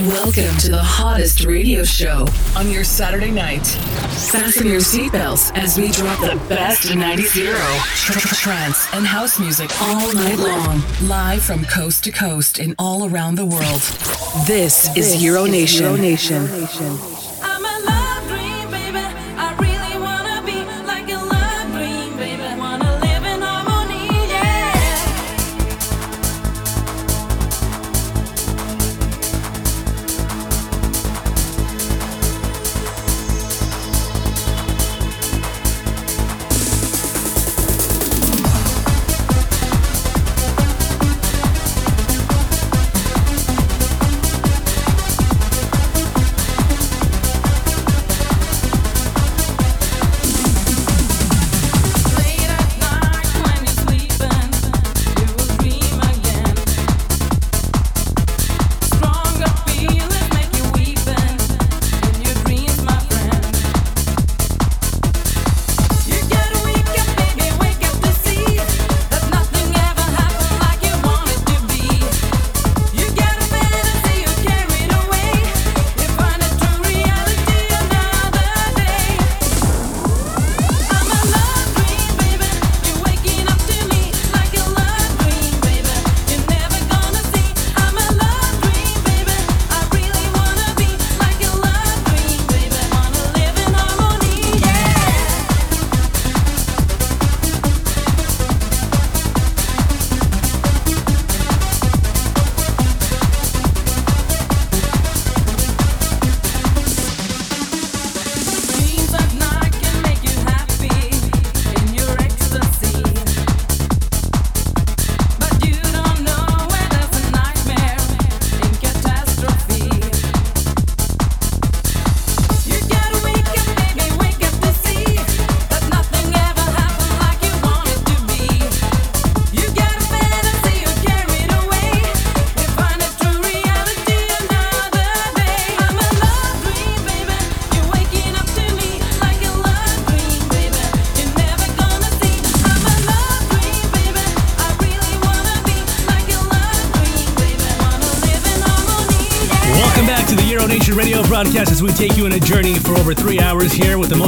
Welcome to the hottest radio show on your Saturday night. Fasten your seatbelts as we drop the best 90s Euro, trance, and house music all night long, live from coast to coast and all around the world. This, is Euro Nation. Euro Nation.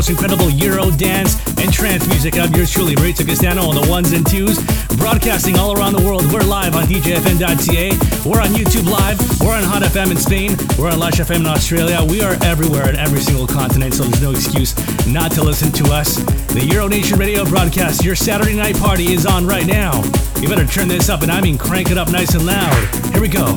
Incredible Euro dance and trance music. I'm yours truly, Maurizio Castano on the ones and twos, broadcasting all around the world. We're live on DJFM.ca. We're on YouTube Live. We're on Hot FM in Spain. We're on Lush FM in Australia. We are everywhere in every single continent, so there's no excuse not to listen to us. The Euro Nation Radio broadcast, your Saturday night party is on right now. You better turn this up, and I mean crank it up nice and loud. Here we go.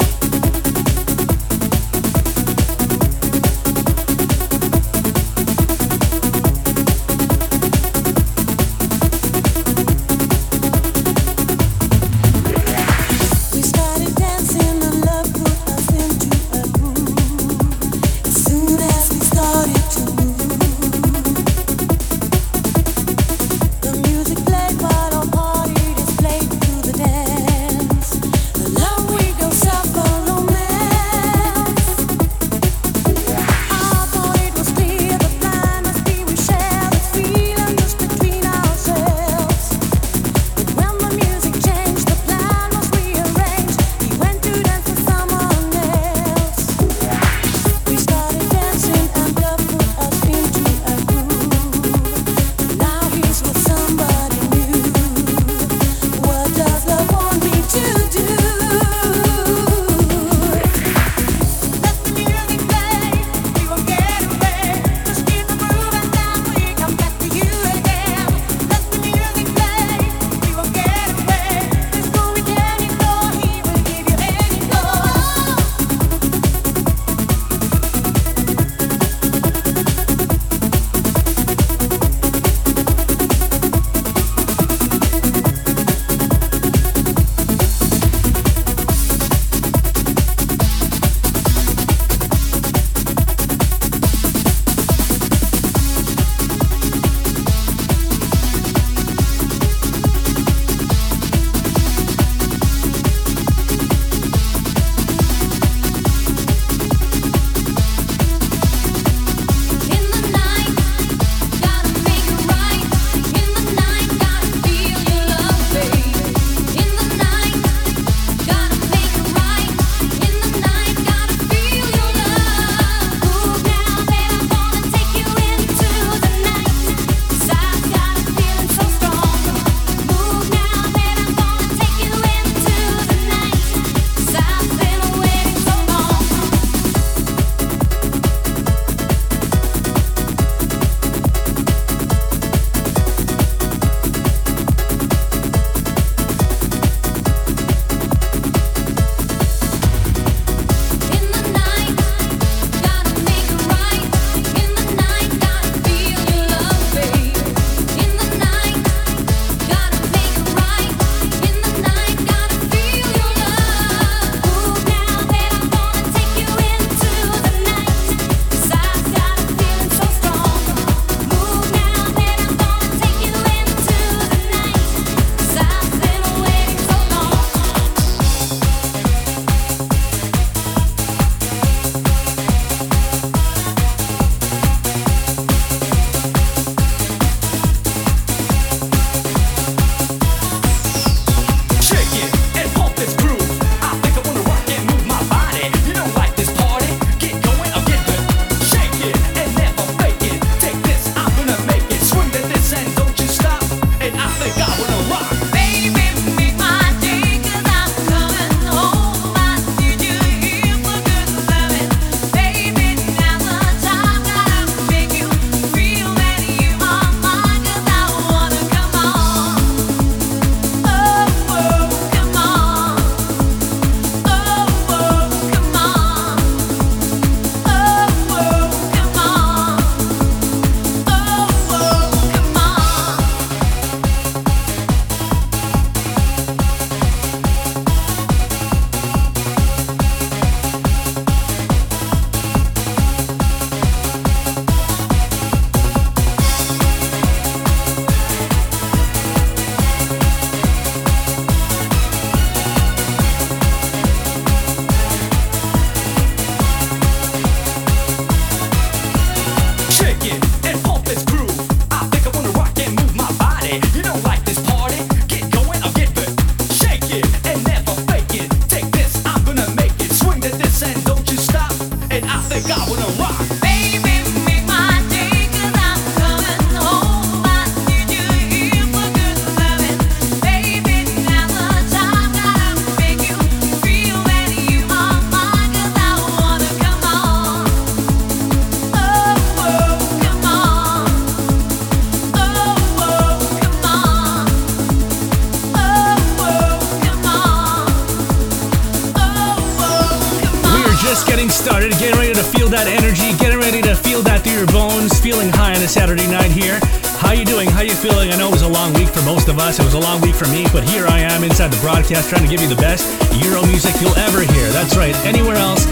Us. It was a long week for me, but here I am inside the broadcast trying to give you the best Euro music you'll ever hear. That's right. Anywhere else,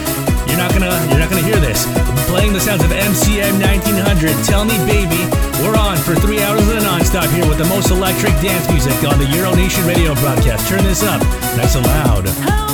you're not gonna you're not gonna hear this. Playing the sounds of MCM 1900. Tell me, baby, we're on for three hours of the nonstop here with the most electric dance music on the Euro Nation radio broadcast. Turn this up, nice and loud.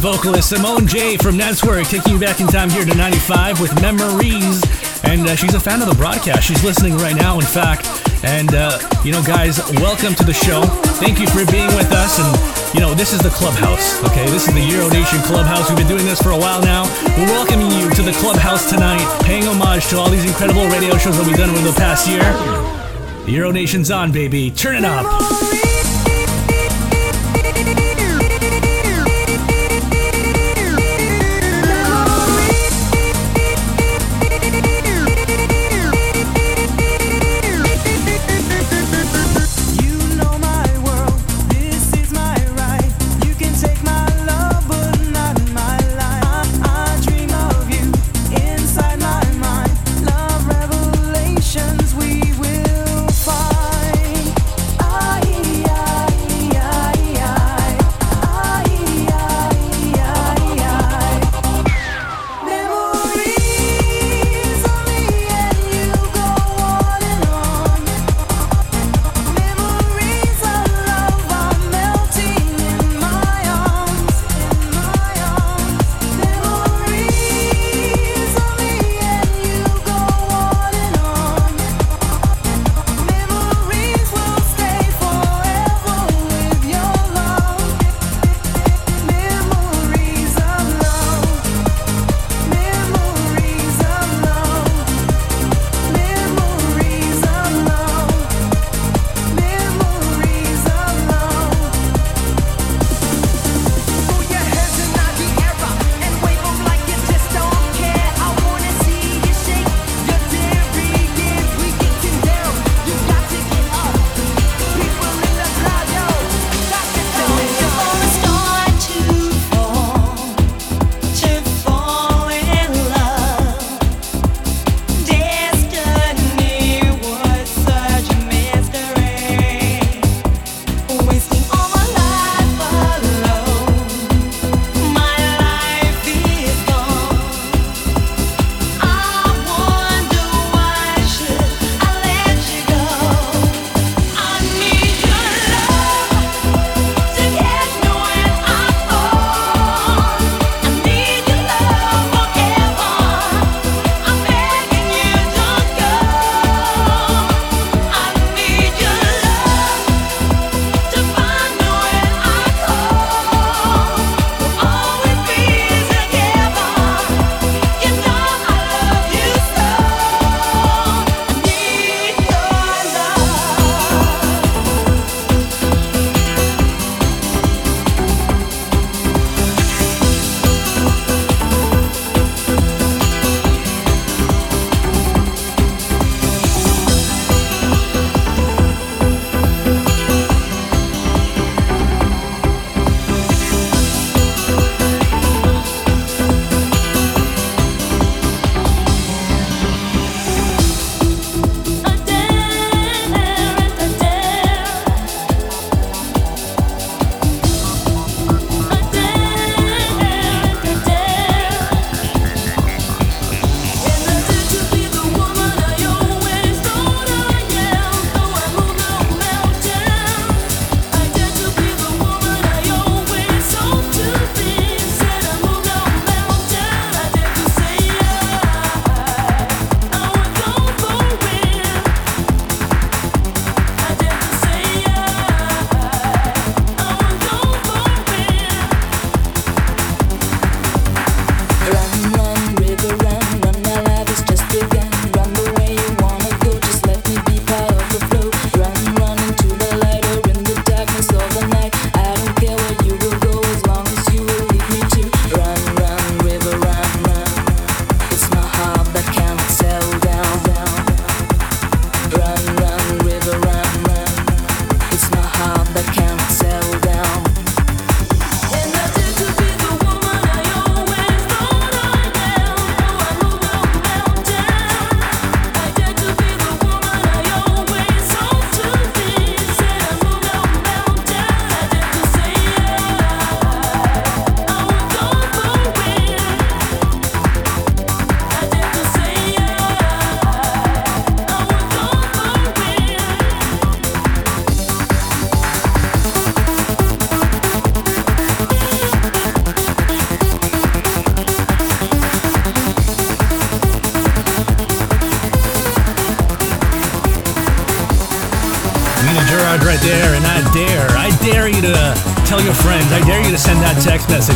Vocalist Simone Jay from Netzwerk, taking you back in time here to 95 with Memories. And uh, she's a fan of the broadcast. She's listening right now, in fact. And, uh, you know, guys, welcome to the show. Thank you for being with us. And, you know, this is the Clubhouse, okay? This is the Euro Nation Clubhouse. We've been doing this for a while now. We're welcoming you to the Clubhouse tonight, paying homage to all these incredible radio shows that we've done over the past year. The Euro Nation's on, baby. Turn it up.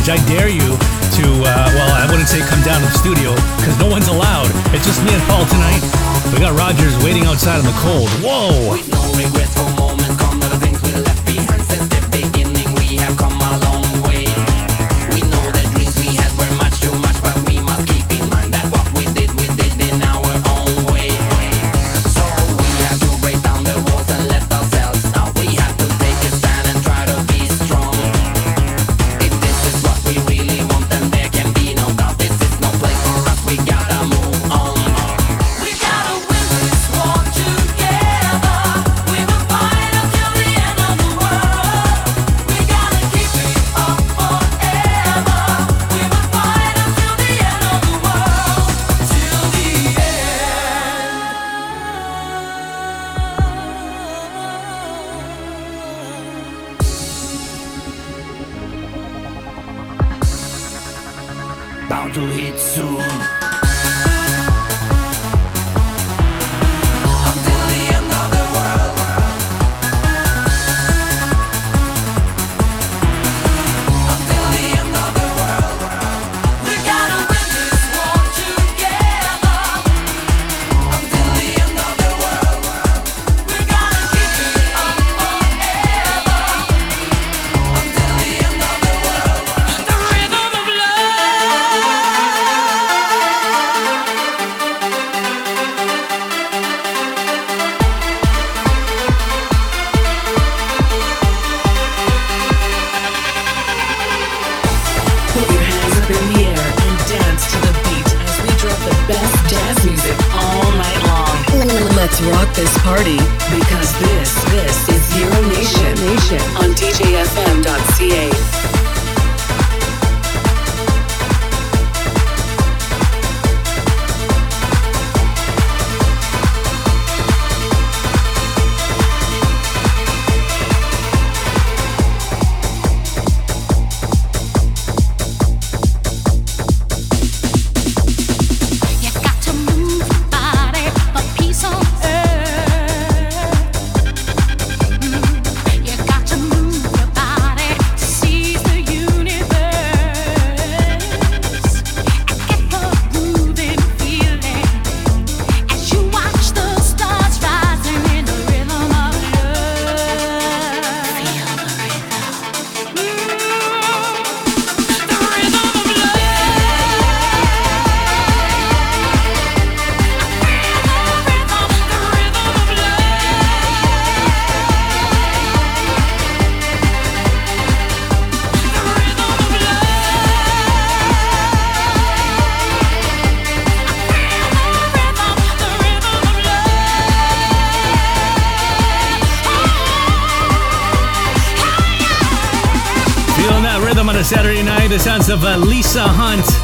I dare you uh, Hunt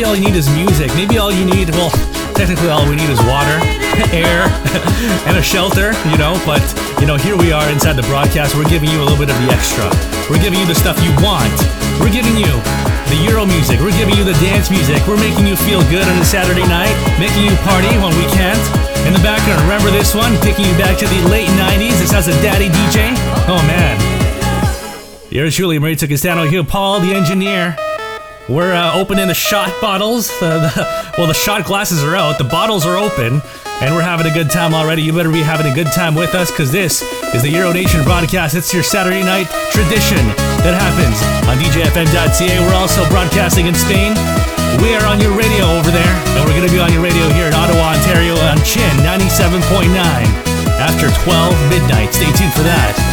Maybe all you need is music. Maybe all you need, well, technically all we need is water, air, and a shelter, you know. But, you know, here we are inside the broadcast. We're giving you a little bit of the extra. We're giving you the stuff you want. We're giving you the Euro music. We're giving you the dance music. We're making you feel good on a Saturday night, making you party when we can't. In the background, remember this one? Taking you back to the late 90s. This has a daddy DJ. Oh, man. Yours truly, Maurizio Castano here, Paul, the engineer. We're uh, opening the shot bottles. Uh, the, well, the shot glasses are out, the bottles are open, and we're having a good time already. You better be having a good time with us because this is the Euro Nation broadcast. It's your Saturday night tradition that happens on DJFM.ca. We're also broadcasting in Spain. We are on your radio over there, and we're going to be on your radio here in Ottawa, Ontario on Chin 97.9 after 12 midnight. Stay tuned for that.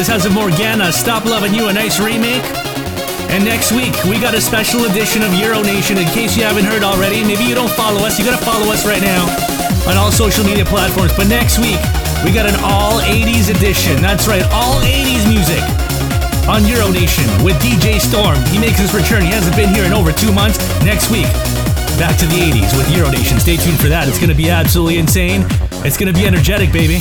The sounds of Morgana, Stop Loving You, a nice remake. And next week, we got a special edition of Euro Nation. In case you haven't heard already, maybe you don't follow us, you gotta follow us right now on all social media platforms. But next week, we got an all 80s edition. That's right, all 80s music on Euro Nation with DJ Storm. He makes his return. He hasn't been here in over two months. Next week, back to the 80s with Euro Nation. Stay tuned for that. It's gonna be absolutely insane. It's gonna be energetic, baby.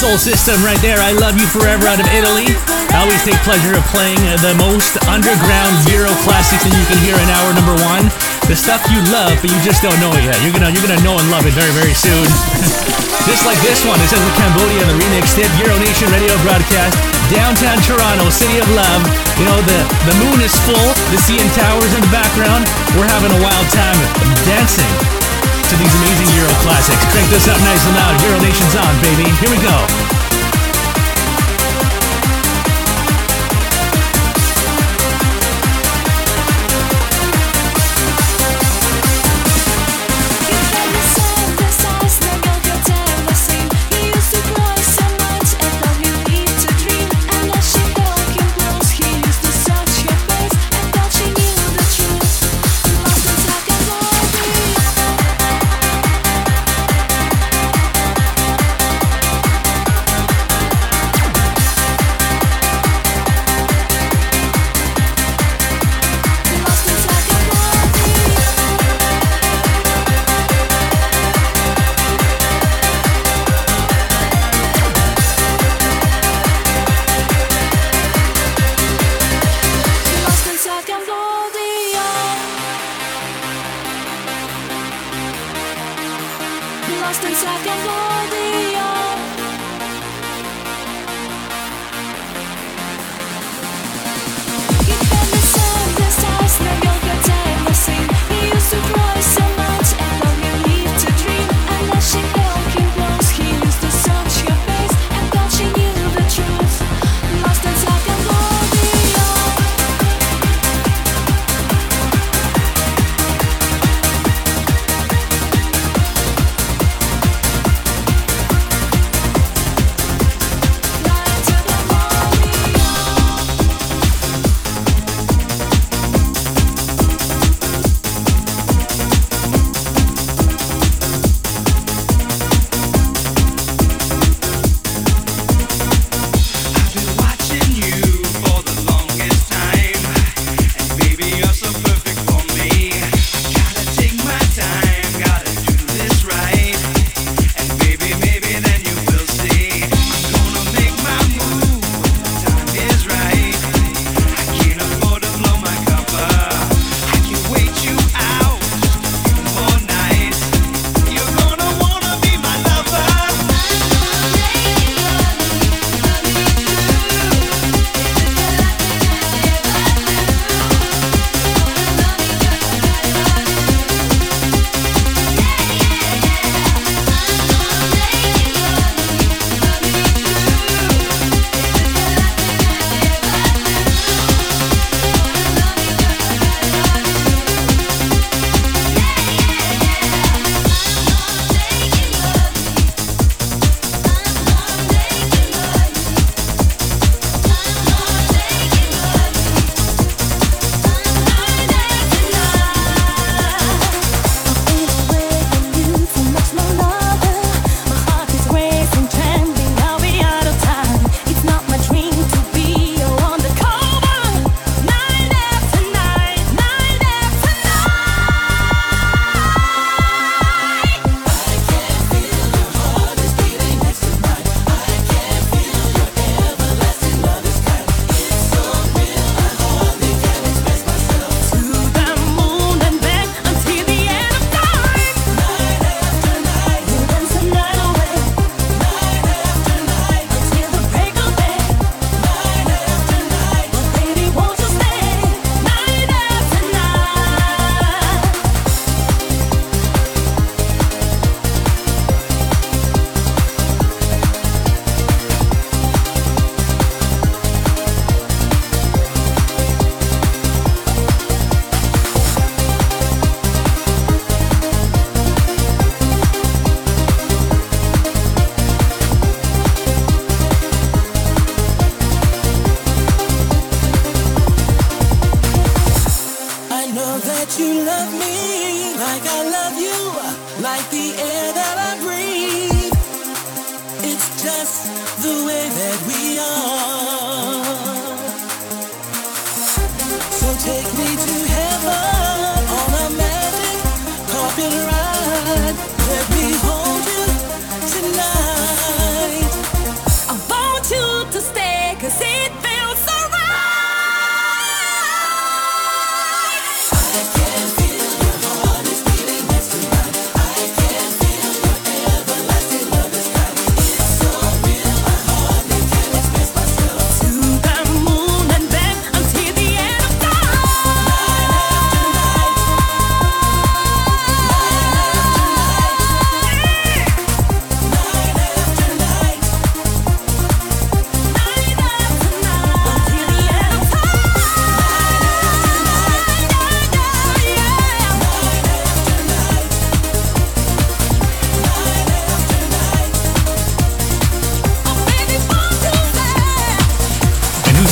Soul System right there. I Love You Forever out of Italy. I always take pleasure of playing the most underground Euro classics that you can hear in hour number one. The stuff you love, but you just don't know it yet. You're gonna you're gonna know and love it very very soon. just like this one. This is the Cambodia, the remix hit Euro Nation radio broadcast. Downtown Toronto, city of love. You know the the moon is full. The CN Towers in the background. We're having a wild time dancing to these amazing Euro classics. Crank this up nice and loud. Euro Nation's on, baby. Here we go.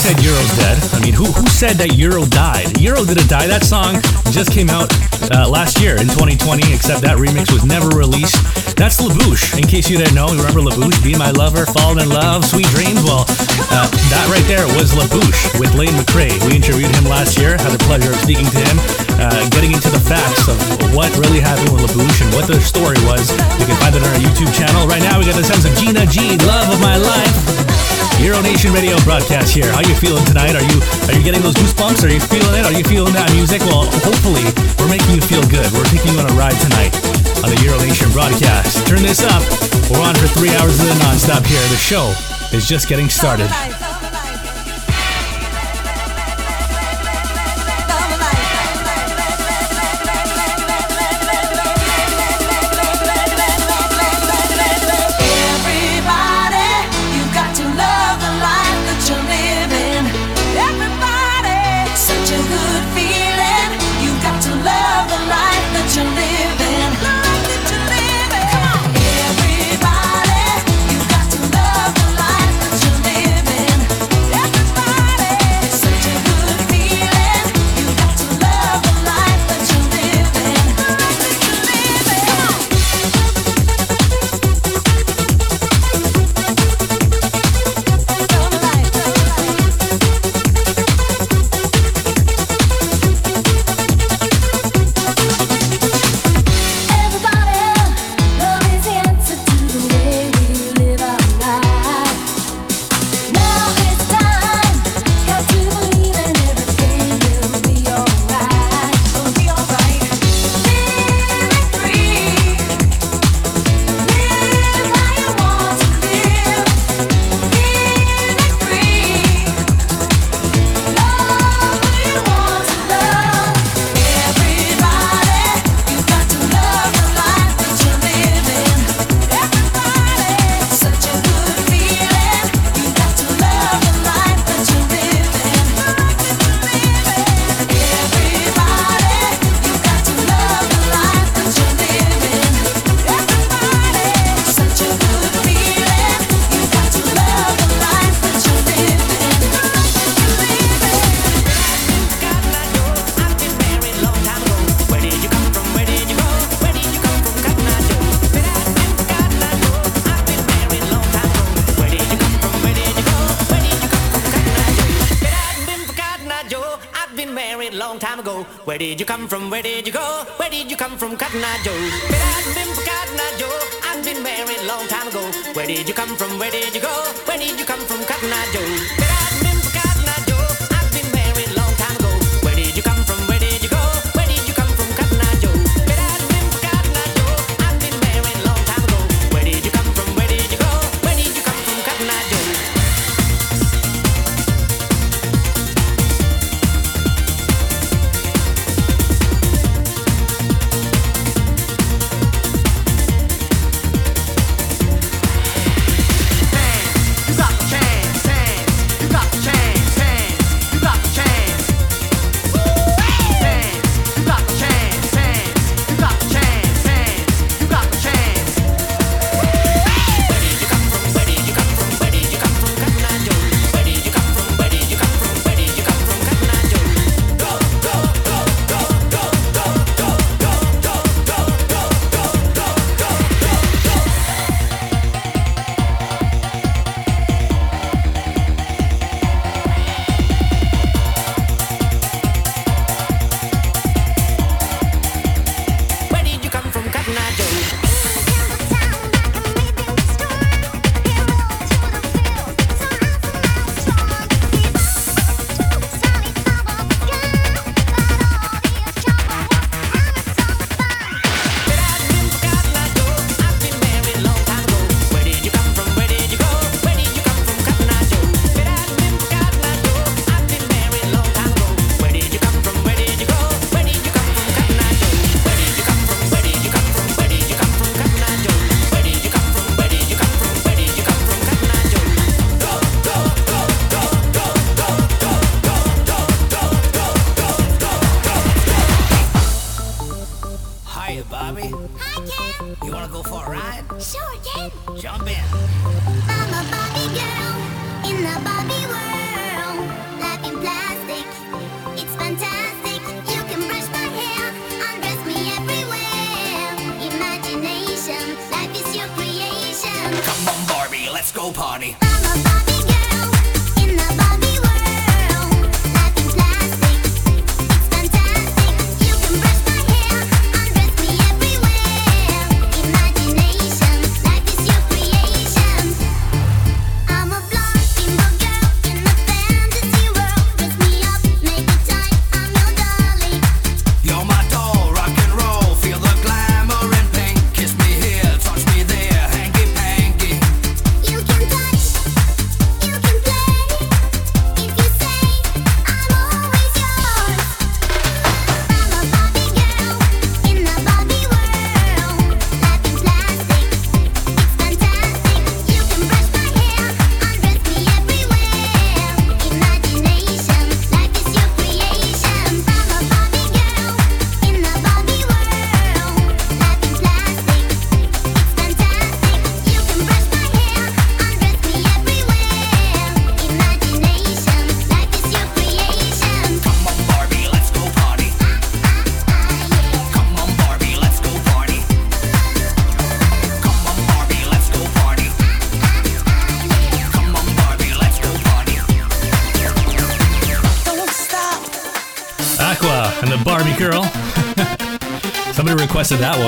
said Euro's dead? I mean, who who said that Euro died? Euro didn't die. That song just came out uh, last year in 2020, except that remix was never released. That's LaBouche. In case you didn't know, remember LaBouche, Be My Lover, Fall in Love, Sweet Dreams? Well, uh, that right there was LaBouche with Lane McCray. We interviewed him last year, had the pleasure of speaking to him, uh, getting into the facts of what really happened with LaBouche and what their story was. You can find it on our YouTube channel. Right now, we got the sense of Gina G, Love of My Life. Euro Nation Radio broadcast here. How you feeling tonight? Are you are you getting those goosebumps? Are you feeling it? Are you feeling that music? Well, hopefully we're making you feel good. We're taking you on a ride tonight on the Euro Nation broadcast. Turn this up. We're on for three hours of the nonstop here. The show is just getting started.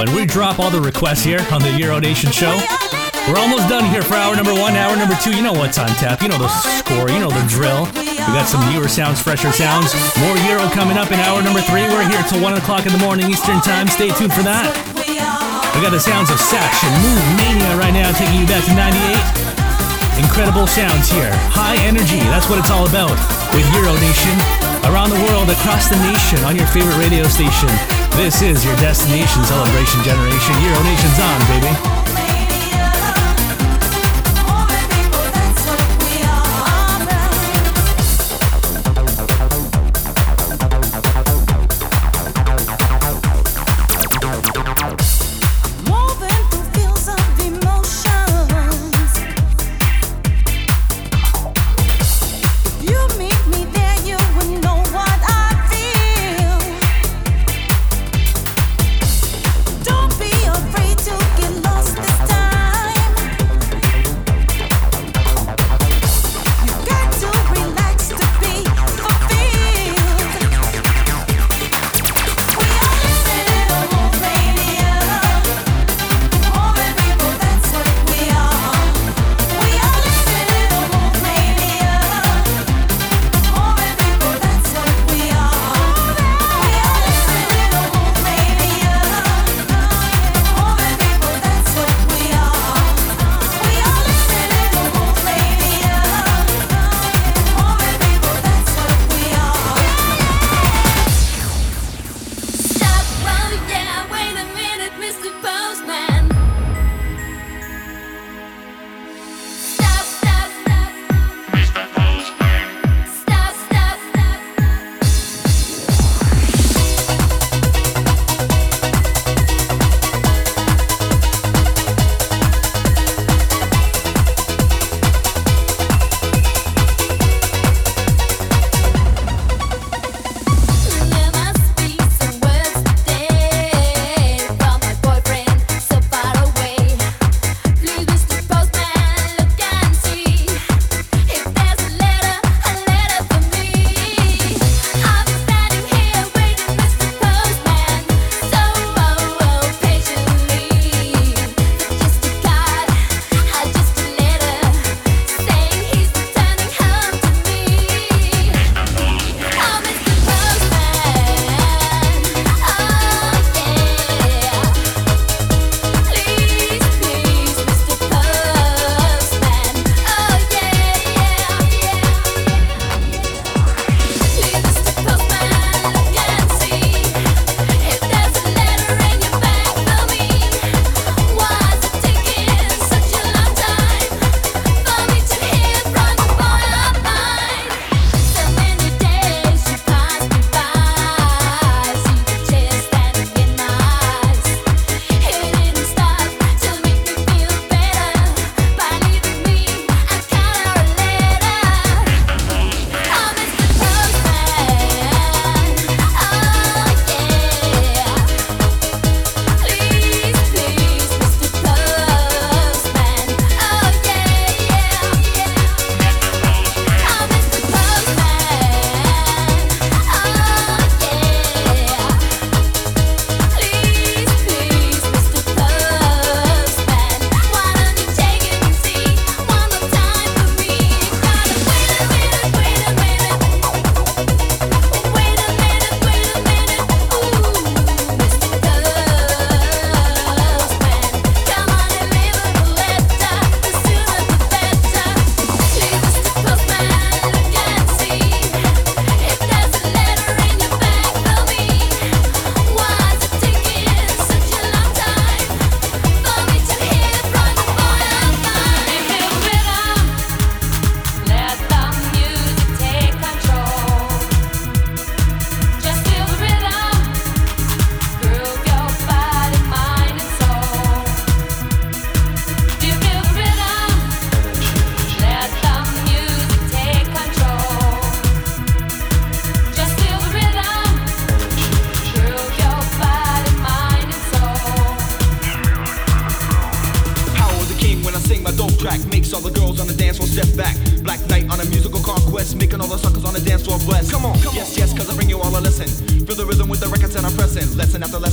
That. We drop all the requests here on the Euro Nation show. We're almost done here for hour number one. Hour number two, you know what's on tap. You know the score. You know the drill. We got some newer sounds, fresher sounds. More Euro coming up in hour number three. We're here till one o'clock in the morning Eastern time. Stay tuned for that. We got the sounds of Saction Move Mania right now, taking you back to 98. Incredible sounds here. High energy, that's what it's all about. With Euro Nation, around the world, across the nation, on your favorite radio station. This is your destination celebration generation. Euro Nation's on, baby.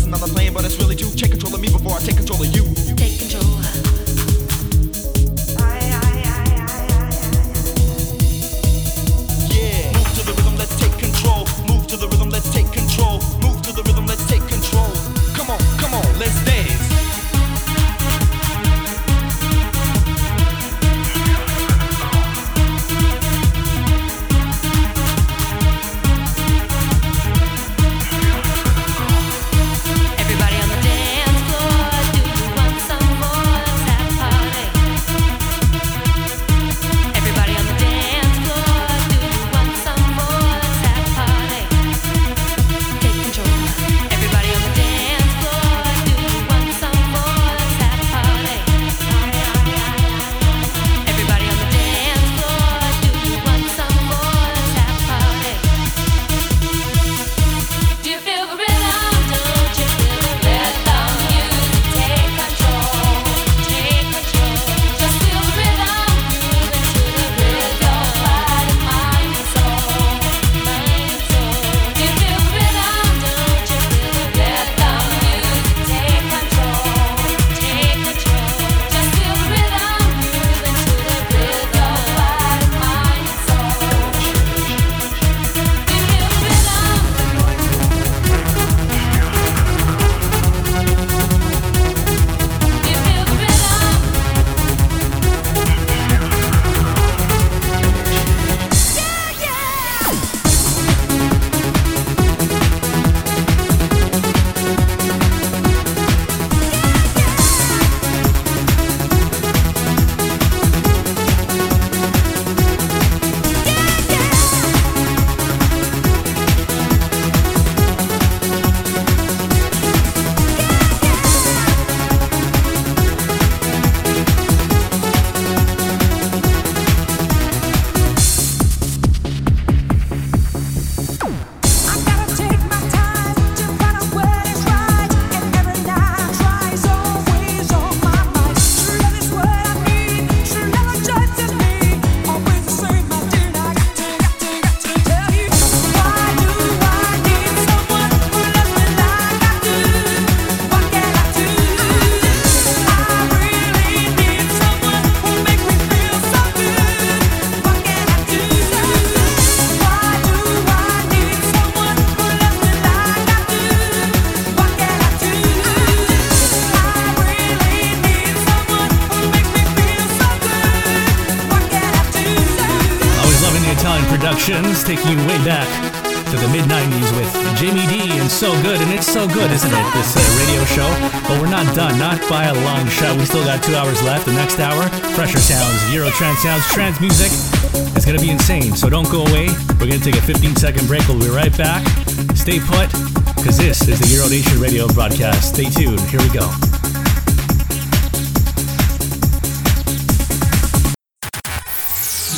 That's the plan, but it's really true. Take control of me before I take control of you. taking you way back to the mid 90s with Jimmy D and So Good. And it's so good, isn't it, this uh, radio show? But we're not done, not by a long shot. We still got two hours left. The next hour, pressure sounds, Euro trance sounds, trance music. It's going to be insane. So don't go away. We're going to take a 15 second break. We'll be right back. Stay put, because this is the Euro Nation radio broadcast. Stay tuned. Here we go.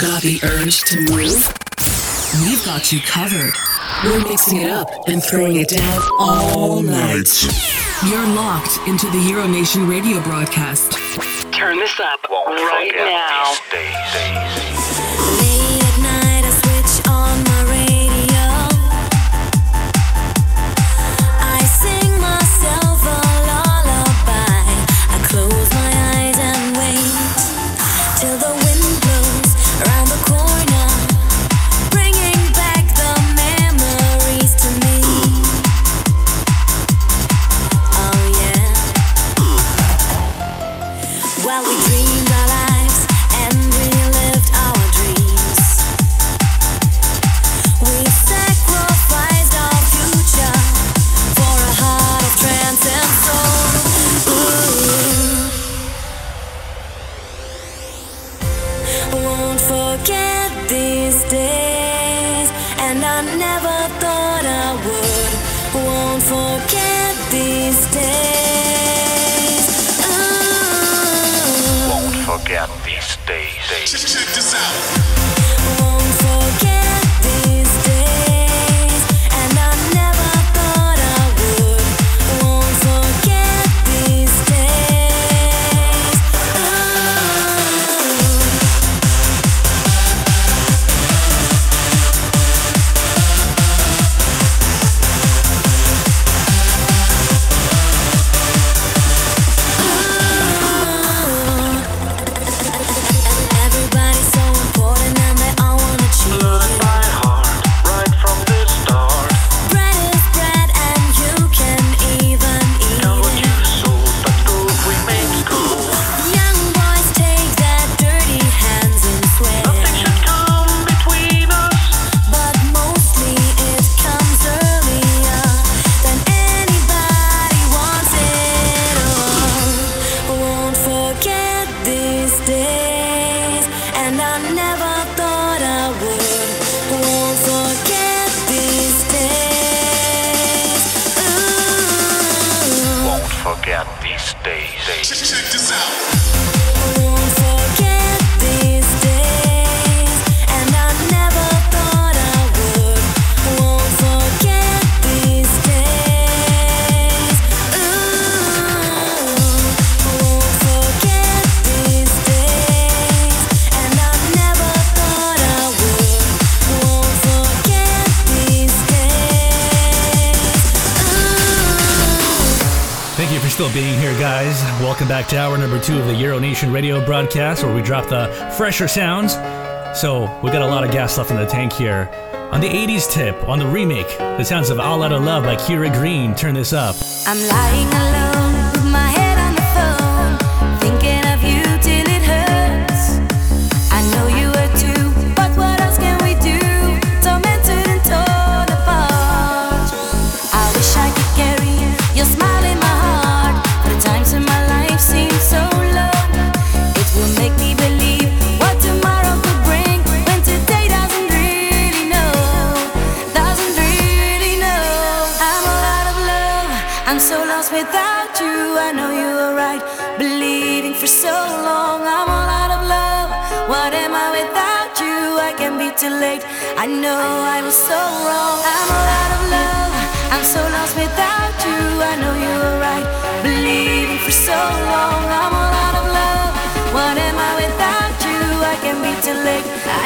Got the urge to move? We've got you covered. We're mixing it up and throwing it down all night. You're locked into the Euro Nation radio broadcast. Turn this up right now. Check, check, check this out. being here, guys. Welcome back to hour number two of the Euro Nation radio broadcast, where we drop the fresher sounds. So we got a lot of gas left in the tank here. On the 80s tip, on the remake, the sounds of All Out of Love by Kira Green. Turn this up.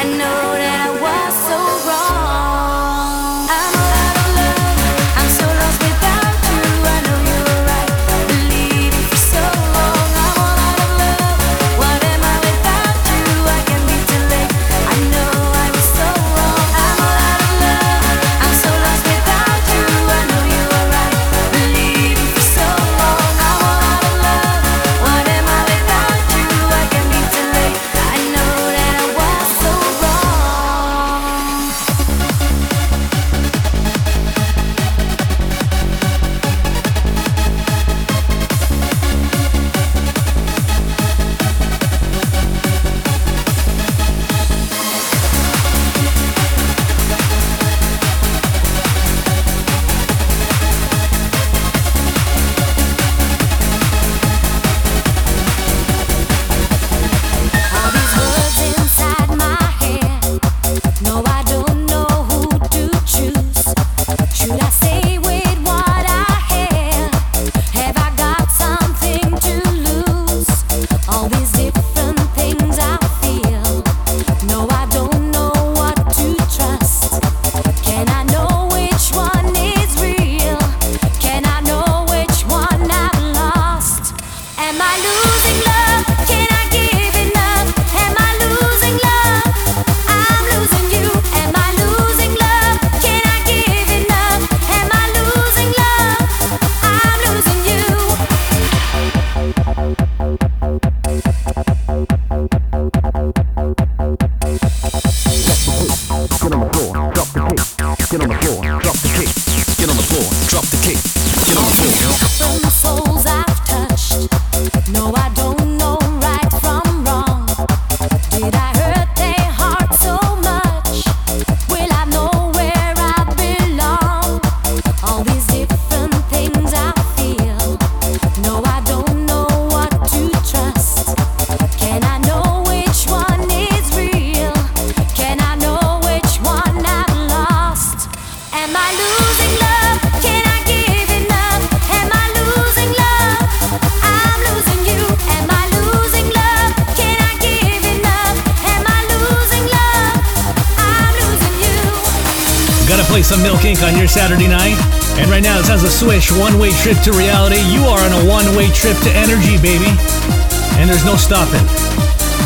I know. Swish, one way trip to reality. You are on a one way trip to energy, baby. And there's no stopping.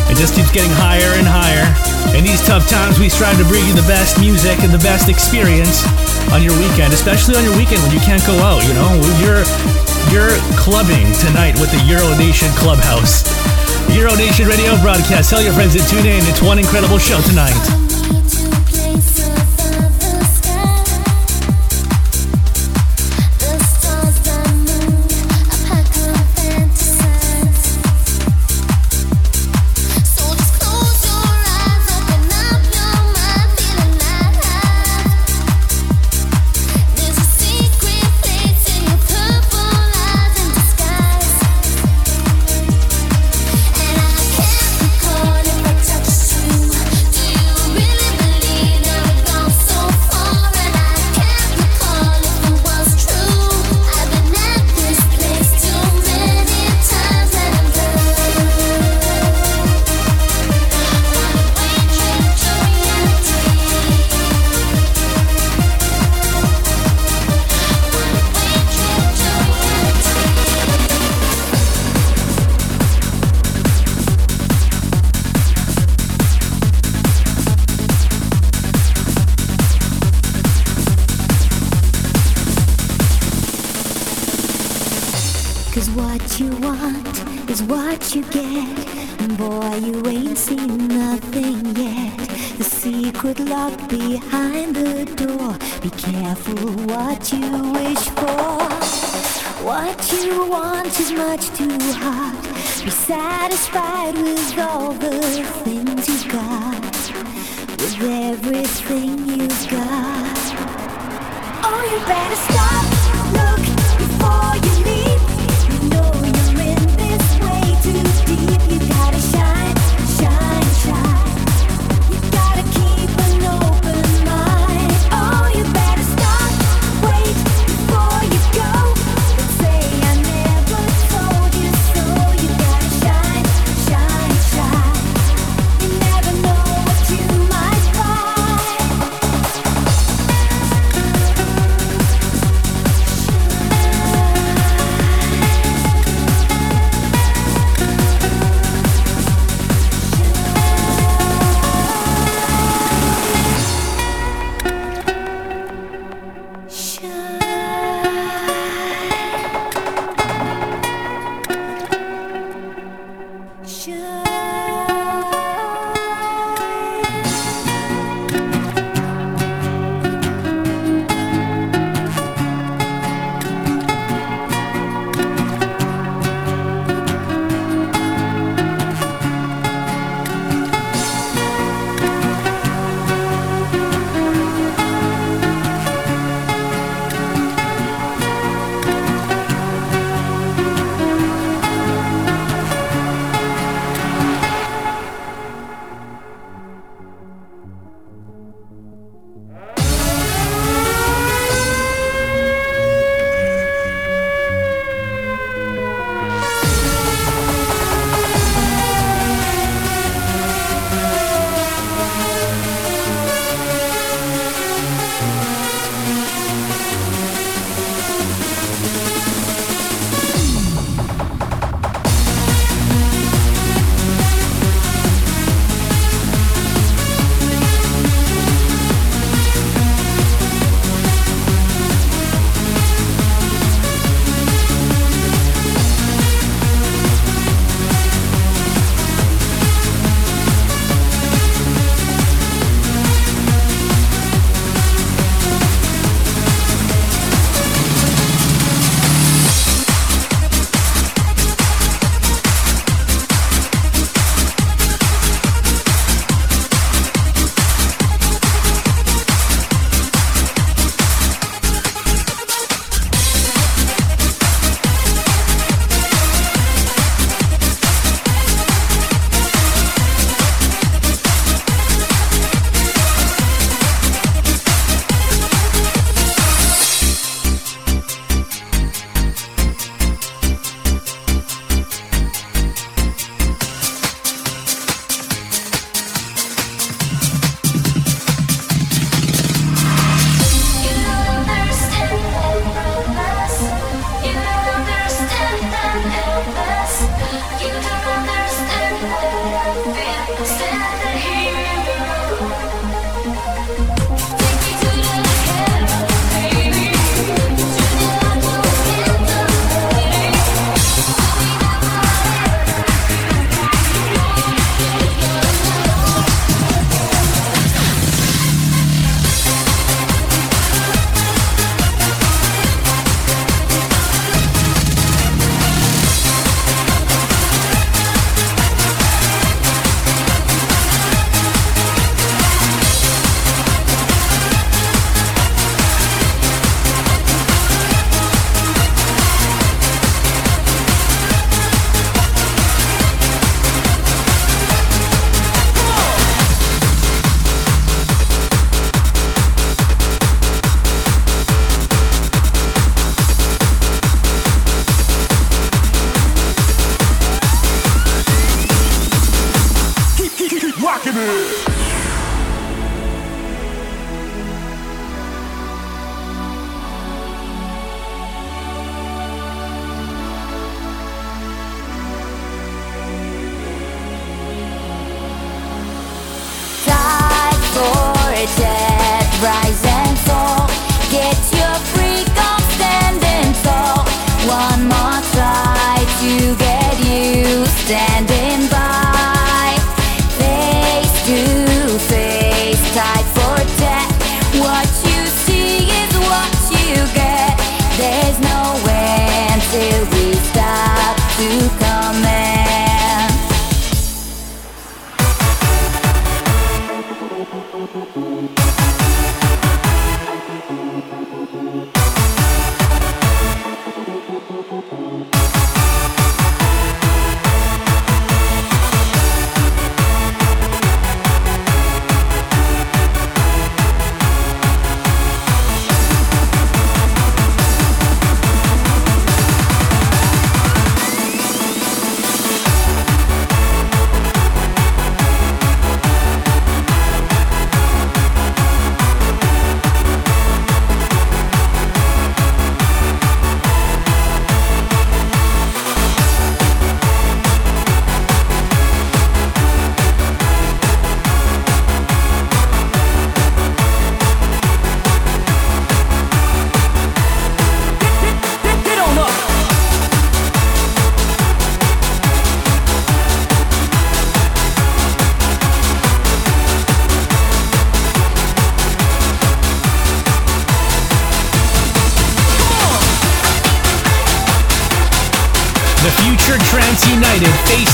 It just keeps getting higher and higher. In these tough times, we strive to bring you the best music and the best experience on your weekend, especially on your weekend when you can't go out, you know? You're, you're clubbing tonight with the Euro Nation Clubhouse. Euro Nation Radio broadcast. Tell your friends to tune in. It's one incredible show tonight. You ain't seen nothing yet. The secret locked behind the door. Be careful what you wish for. What you want is much too hard. Be satisfied with all the things you've got. With everything you've got. Oh, you better stop.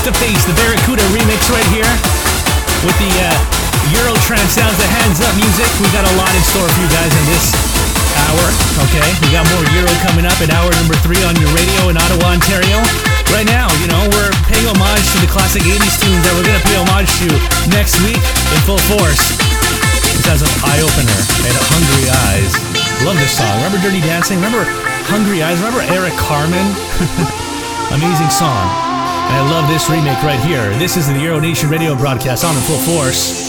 To face, the Barracuda remix right here with the uh, Euro Trance sounds, the hands up music. We got a lot in store for you guys in this hour. Okay, we got more Euro coming up at hour number three on your radio in Ottawa, Ontario. Right now, you know, we're paying homage to the classic 80s tunes that we're gonna pay homage to next week in full force. This has an eye opener and Hungry Eyes. Love this song. Remember Dirty Dancing? Remember Hungry Eyes? Remember Eric Carmen? Amazing song. I love this remake right here. This is the Euro Nation radio broadcast on in full force.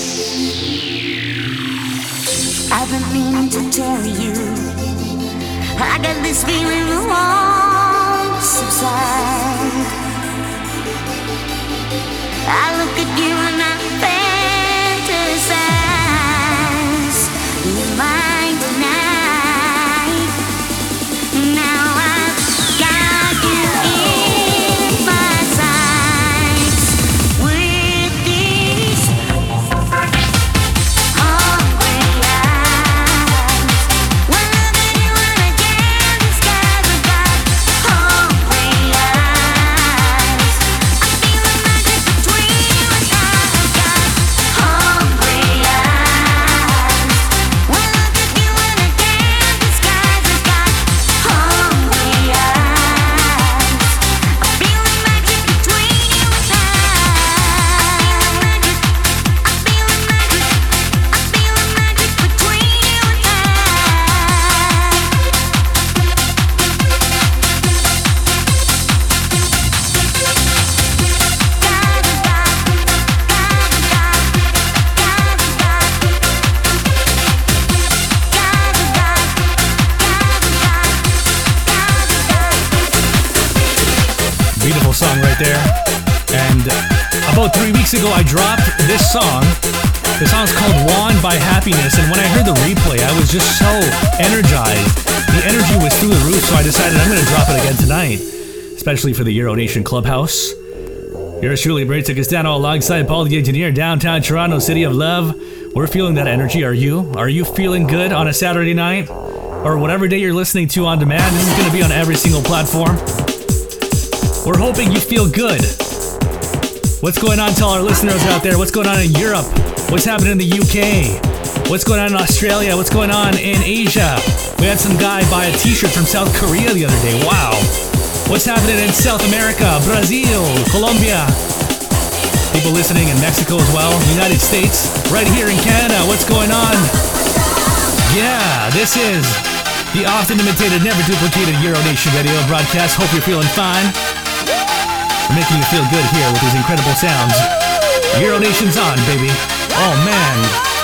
Ago, I dropped this song. The song's called Wand by Happiness. And when I heard the replay, I was just so energized. The energy was through the roof, so I decided I'm going to drop it again tonight, especially for the Euro Nation Clubhouse. Yours truly, Brady Castano, alongside Paul the Engineer, downtown Toronto, City of Love. We're feeling that energy. Are you? Are you feeling good on a Saturday night? Or whatever day you're listening to on demand? This is going to be on every single platform. We're hoping you feel good. What's going on to all our listeners out there? What's going on in Europe? What's happening in the UK? What's going on in Australia? What's going on in Asia? We had some guy buy a t-shirt from South Korea the other day. Wow. What's happening in South America, Brazil, Colombia? People listening in Mexico as well, United States, right here in Canada. What's going on? Yeah, this is the often imitated, never duplicated Euro Nation radio broadcast. Hope you're feeling fine. Making you feel good here with these incredible sounds. Euro Nation's on, baby. Oh man.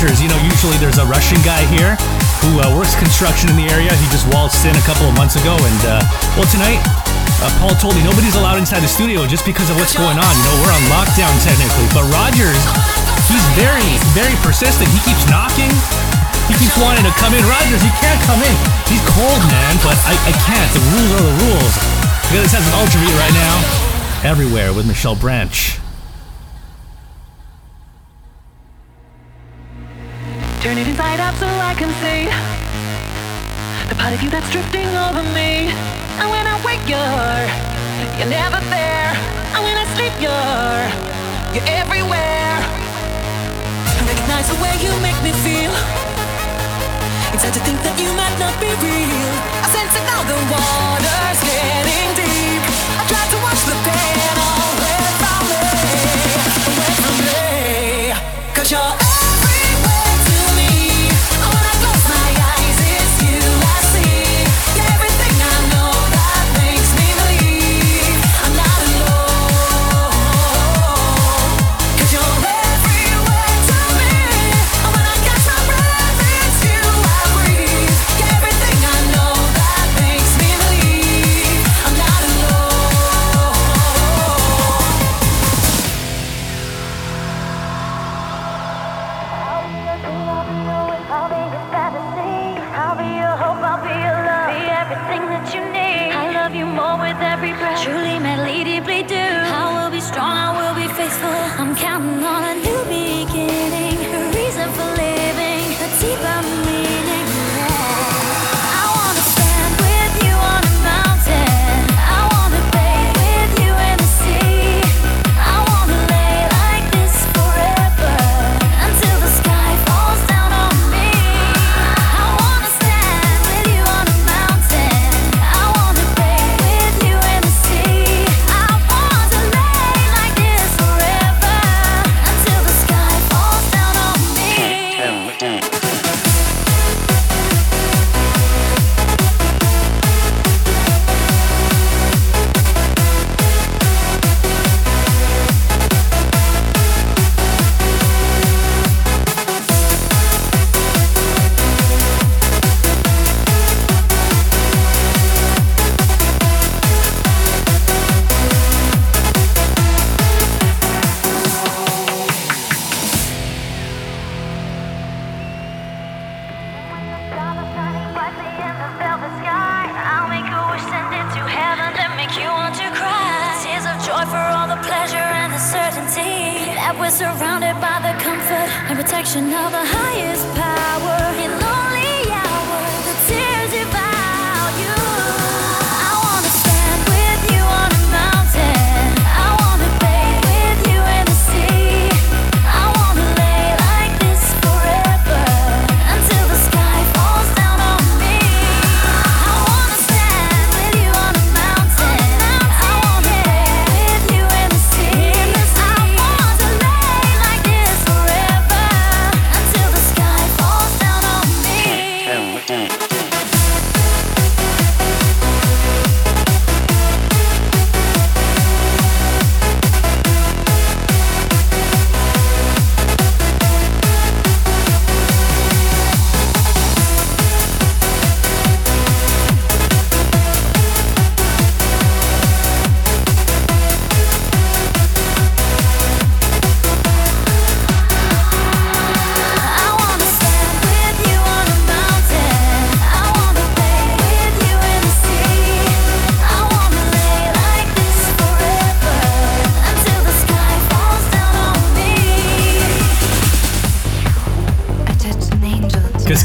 Going Rogers?" You know, usually there's a Russian guy here who uh, works construction in the area. He just waltzed in a couple of months ago, and uh, well, tonight uh, Paul told me nobody's allowed inside the studio just because of what's going on. You know, we're on lockdown technically, but Rogers, he's very, very persistent. He keeps knocking. He keeps wanting to come in. Rogers, you can't come in. He's cold, man, but I, I can't. The rules are the rules. Got this has an ultra beat right now. Everywhere with Michelle Branch. You that's drifting over me. And when I wake, you're you're never there. And when I sleep, you're you're everywhere. I recognize the way you make me feel. It's hard to think that you might not be real. I sense it now, the water's getting deep. I try to I'm counting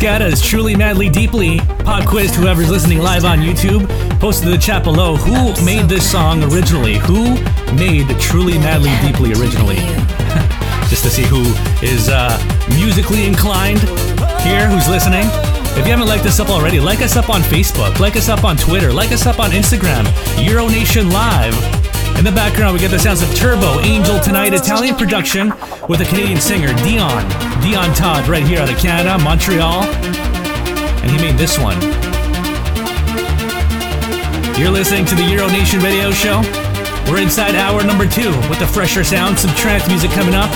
Is truly madly deeply. Pop quiz to whoever's listening live on YouTube. Posted in the chat below. Who made this song originally? Who made Truly Madly Deeply originally? Just to see who is uh, musically inclined here, who's listening. If you haven't liked us up already, like us up on Facebook, like us up on Twitter, like us up on Instagram, Euronation Live. In the background, we get the sounds of Turbo, Angel Tonight, Italian production with a Canadian singer, Dion. Dion Todd, right here out of Canada, Montreal. And he made this one. You're listening to the Euro Nation Radio Show. We're inside hour number two with the fresher sound, some trance music coming up.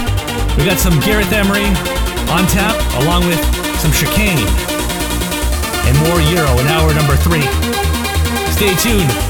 We got some Gareth Emery on tap, along with some chicane and more Euro in hour number three. Stay tuned.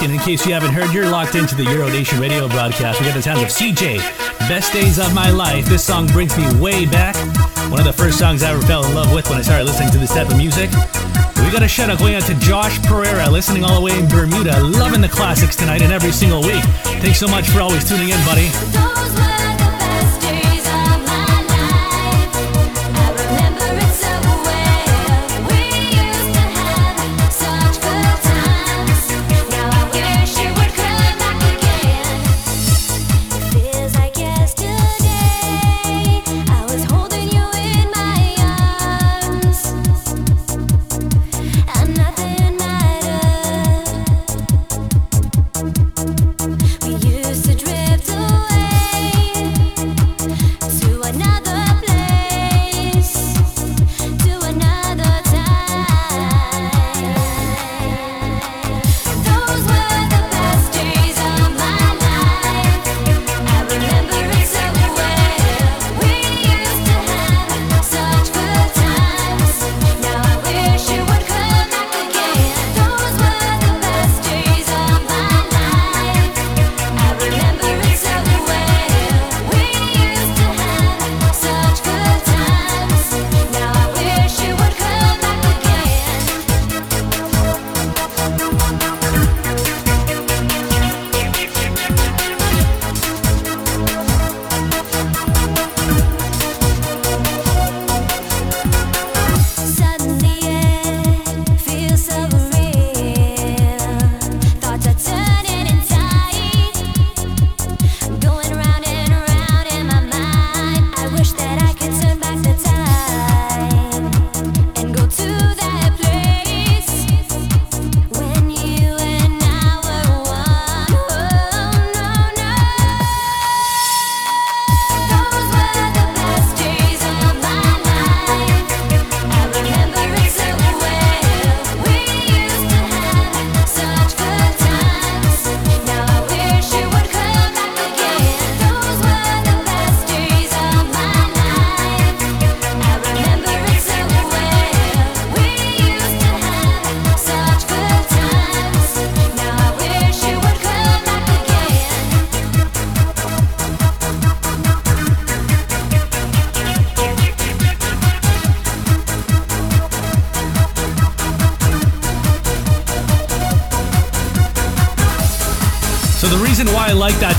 And in case you haven't heard, you're locked into the Euro Nation radio broadcast. We got the sounds of CJ, Best Days of My Life. This song brings me way back. One of the first songs I ever fell in love with when I started listening to this type of music. We got a shout out going out to Josh Pereira, listening all the way in Bermuda, loving the classics tonight and every single week. Thanks so much for always tuning in, buddy.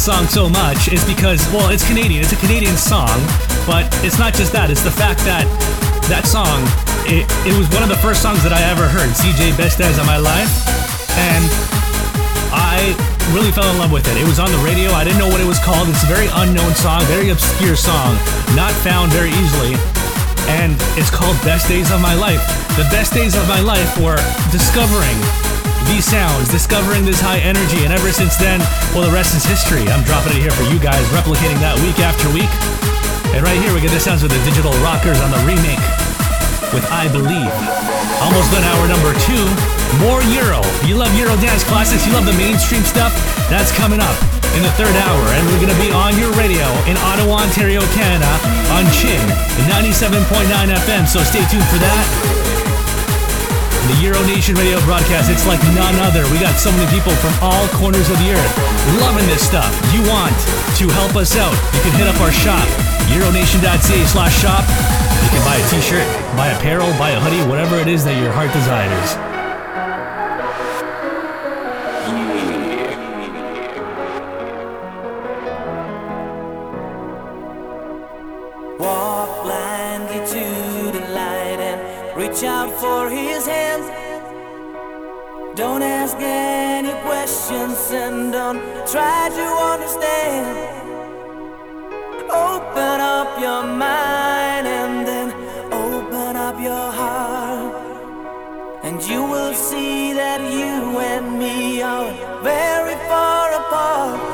Song so much is because, well, it's Canadian. It's a Canadian song, but it's not just that. It's the fact that that song, it, it was one of the first songs that I ever heard, CJ Best Days of My Life. And I really fell in love with it. It was on the radio. I didn't know what it was called. It's a very unknown song, very obscure song, not found very easily. And it's called Best Days of My Life. The best days of my life were discovering these sounds, discovering this high energy, and ever since then, well, the rest is history. I'm dropping it here for you guys, replicating that week after week. And right here, we get the sounds of the Digital Rockers on the remake with I Believe. Almost done hour number two. More Euro. You love Euro dance classics, you love the mainstream stuff? That's coming up in the third hour. And we're going to be on your radio in Ottawa, Ontario, Canada on Chin 97.9 FM. So stay tuned for that. The Euro Nation radio broadcast, it's like none other. We got so many people from all corners of the earth loving this stuff. You want to help us out? You can hit up our shop, euronation.ca slash shop. You can buy a t-shirt, buy apparel, buy a hoodie, whatever it is that your heart desires. For his hand. Don't ask any questions and don't try to understand. Open up your mind and then open up your heart. And you will see that you and me are very far apart.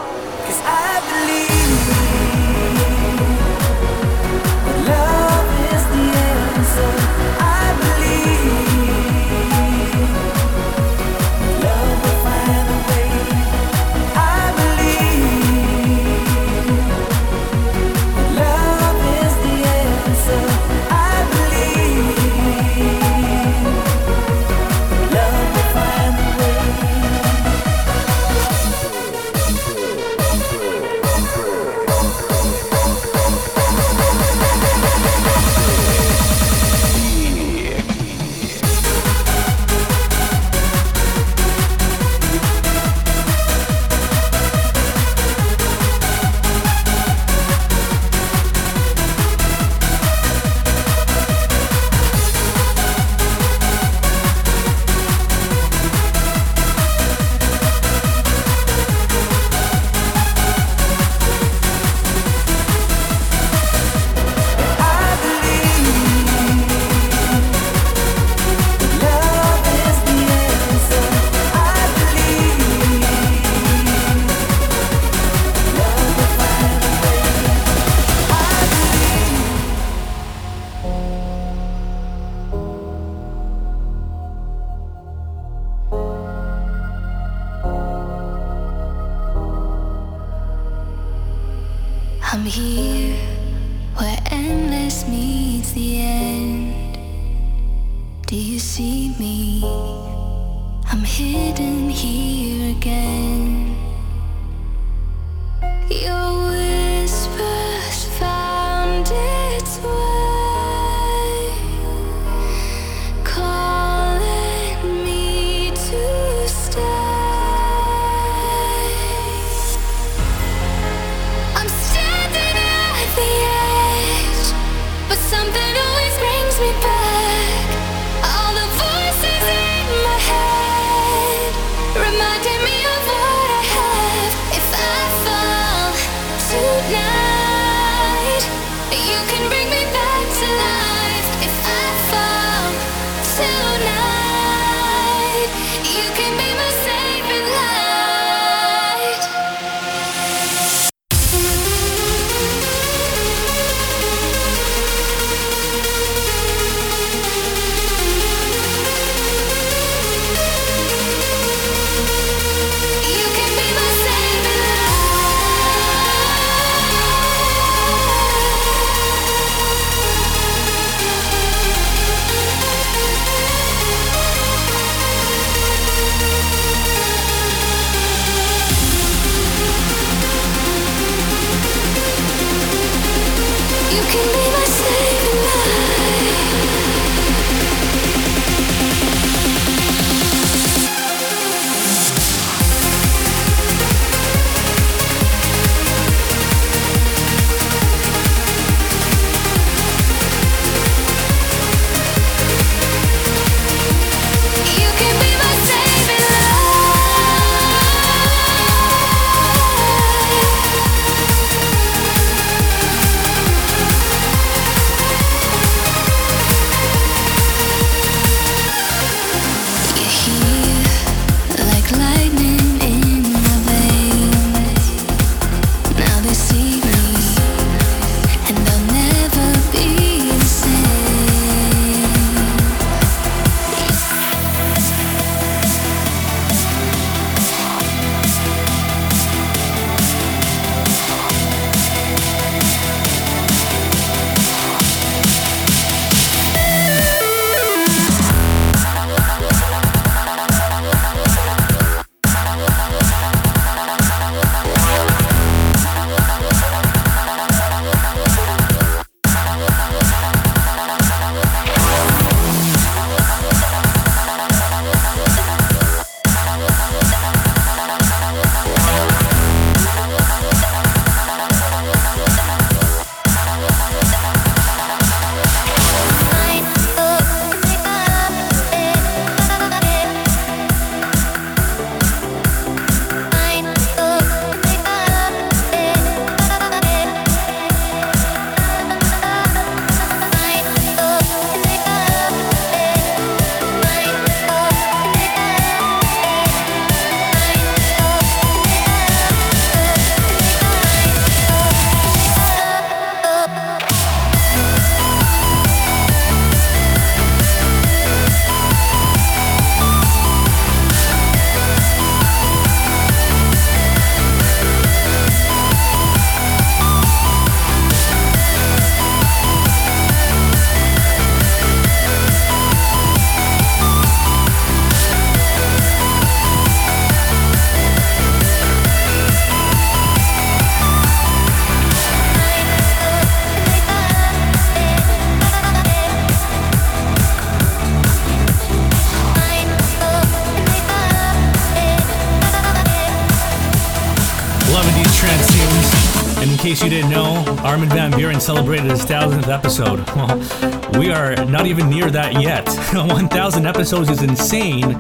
You didn't know, Armin van Buuren celebrated his thousandth episode. Well, we are not even near that yet. 1,000 episodes is insane,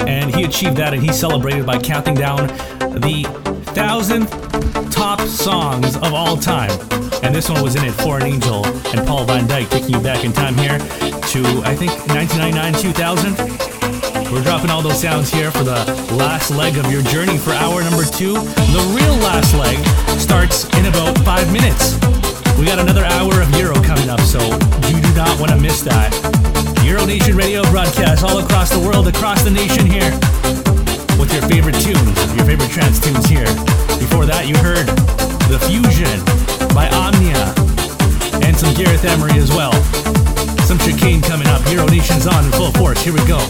and he achieved that, and he celebrated by counting down the thousandth top songs of all time. And this one was in it for an angel and Paul van Dyk taking you back in time here to I think 1999 2000. We're dropping all those sounds here for the last leg of your journey for hour number two. The real last leg starts in about five minutes. We got another hour of Euro coming up, so you do not want to miss that. Euro Nation radio broadcast all across the world, across the nation here with your favorite tunes, your favorite trance tunes here. Before that, you heard The Fusion by Omnia and some Gareth Emery as well. Some chicane coming up. Euro Nation's on in full force. Here we go.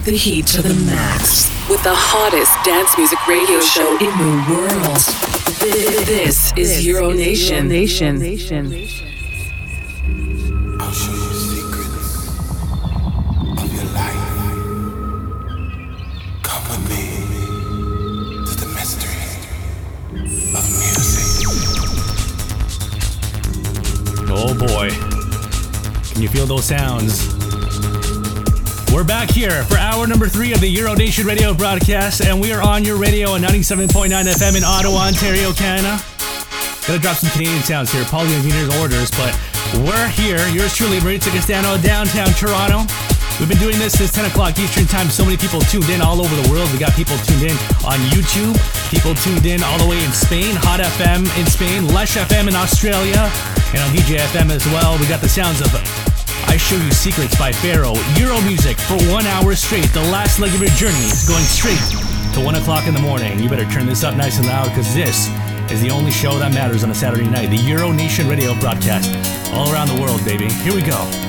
Up the heat to the max with the hottest dance music radio show in the world. This is Euro Nation. Nation. Nation. I'll show you secrets of your life. Come with me to the mystery of music. Oh boy. Can you feel those sounds? We're back here for hour number three of the Euro Nation radio broadcast, and we are on your radio on 97.9 FM in Ottawa, Ontario, Canada. Gotta drop some Canadian sounds here. Paul Viner's orders, but we're here. Yours truly, Maurizio Castano, downtown Toronto. We've been doing this since 10 o'clock Eastern Time. So many people tuned in all over the world. We got people tuned in on YouTube, people tuned in all the way in Spain, Hot FM in Spain, Lush FM in Australia, and on DJ FM as well. We got the sounds of Show You Secrets by Pharao, Euro music for one hour straight. The last leg of your journey is going straight to 1 o'clock in the morning. You better turn this up nice and loud because this is the only show that matters on a Saturday night. The Euro Nation radio broadcast all around the world, baby. Here we go.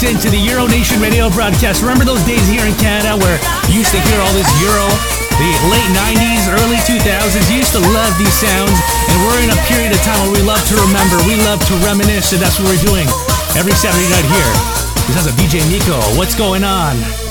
Locked into the Euro Nation radio broadcast. Remember those days here in Canada where you used to hear all this Euro? The late 90s, early 2000s, you used to love these sounds. And we're in a period of time where we love to remember, we love to reminisce, and that's what we're doing every Saturday night here. This is a DJ Nico. What's going on?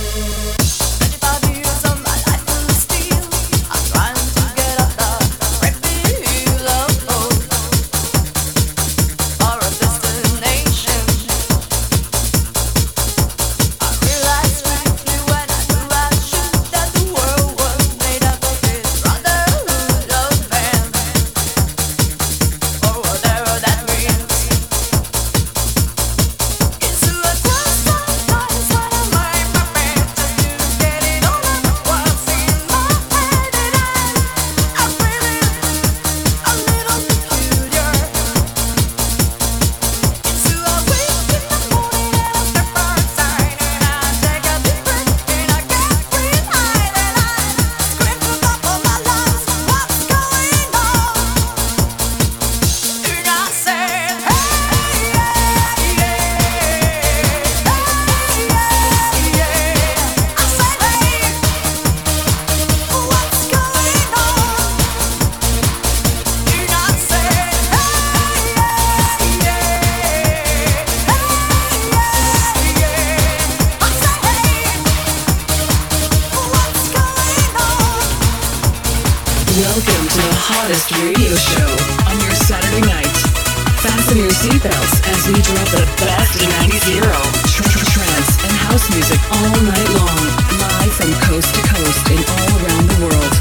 Music all night long, live from coast to coast and all around the world.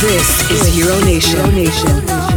This is Euro Nation. Euro Nation.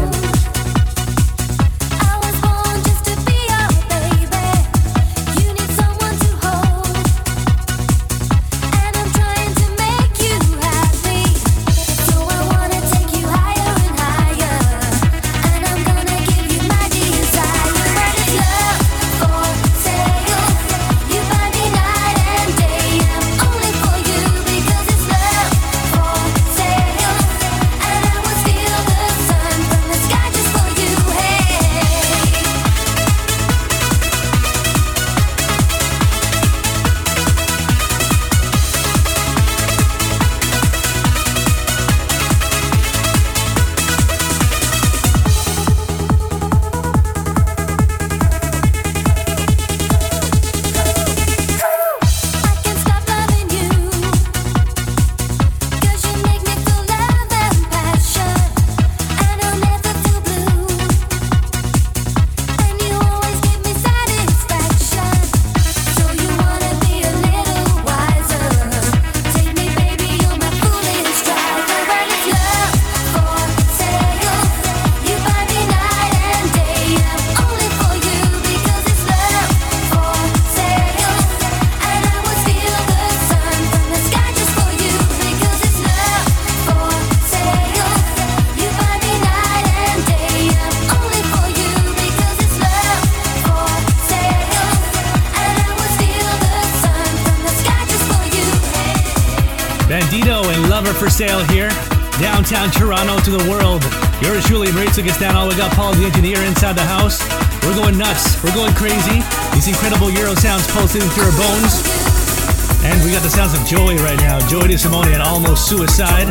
Inside the house. We're going nuts. We're going crazy. These incredible Euro sounds pulsating through our bones. And we got the sounds of Joey right now. Joey DeSimone and Almost Suicide.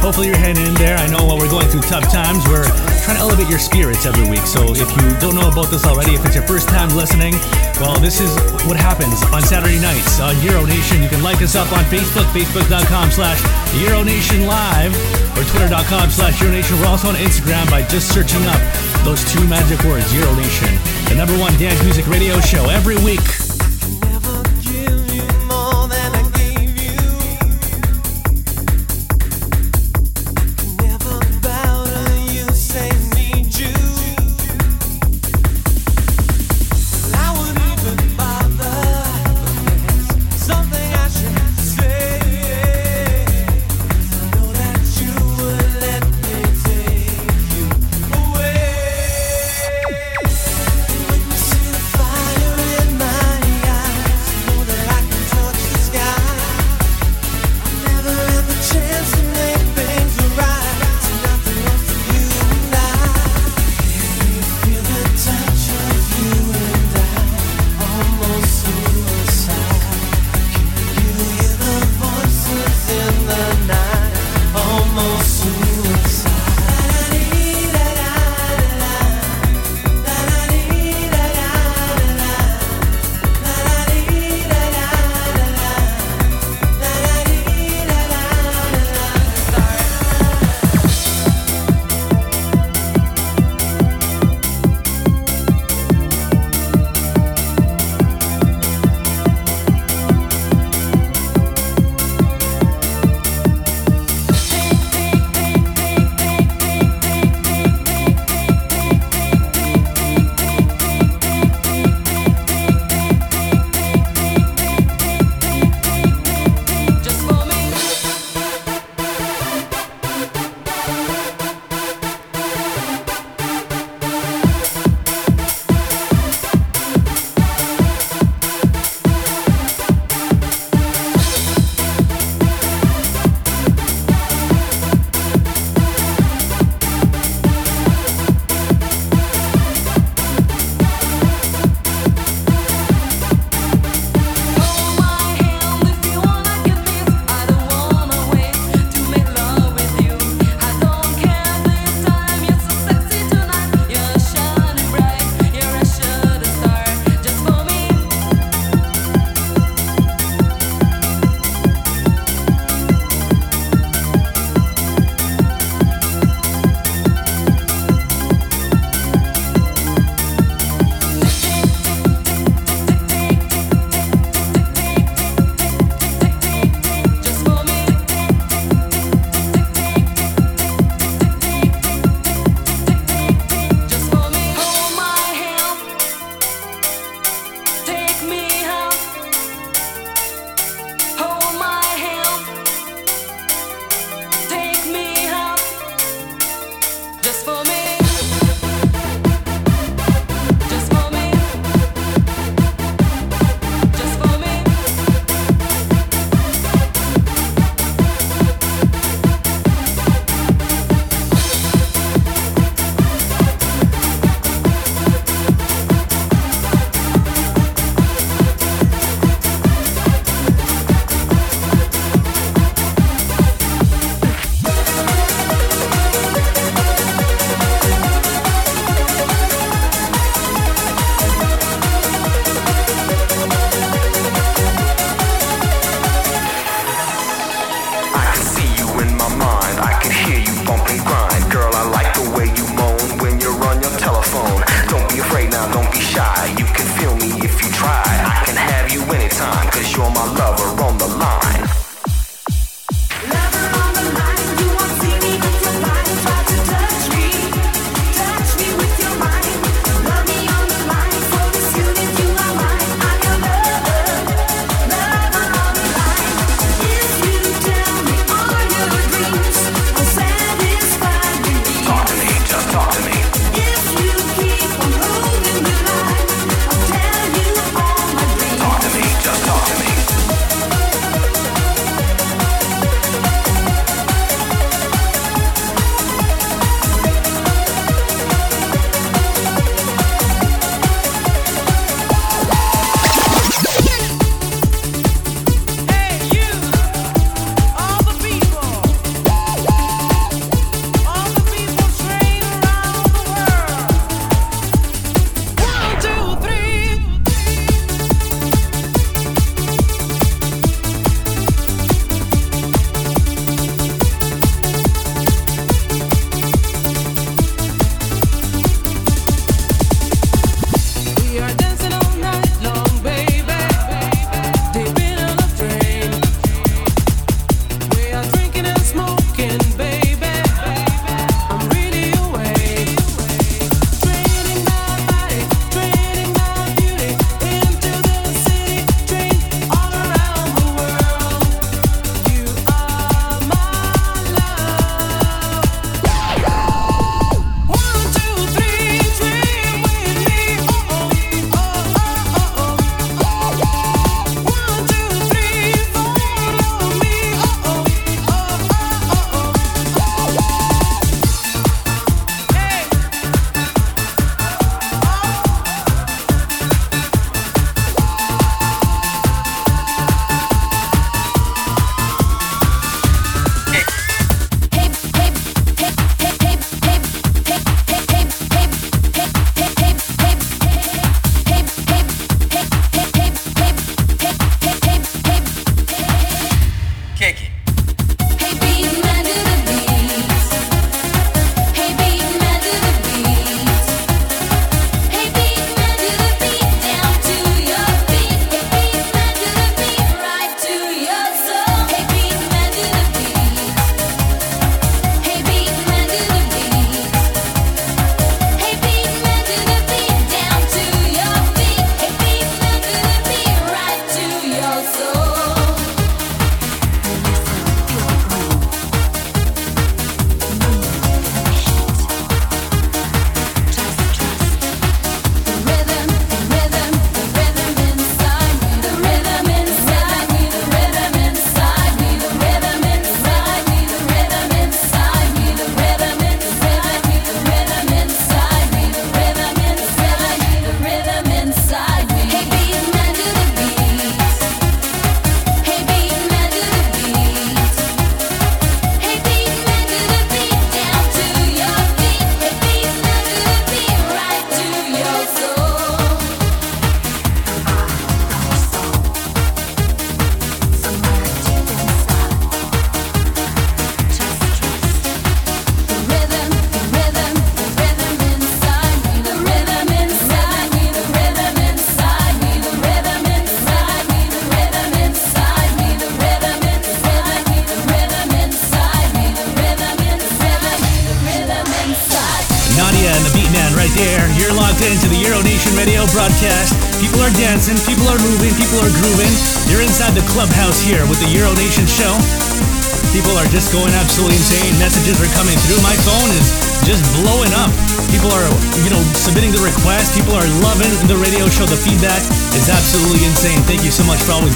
Hopefully you're hanging in there. I know while we're going through tough times, we're trying to elevate your spirits every week. So if you don't know about this already, if it's your first time listening, well, this is what happens on Saturday nights on Euro Nation. You can like us up on Facebook, facebook.com slash Euronation Live or twitter.com slash Euronation. We're also on Instagram by just searching up those two magic words, Euro Nation. The number one dance music radio show every week.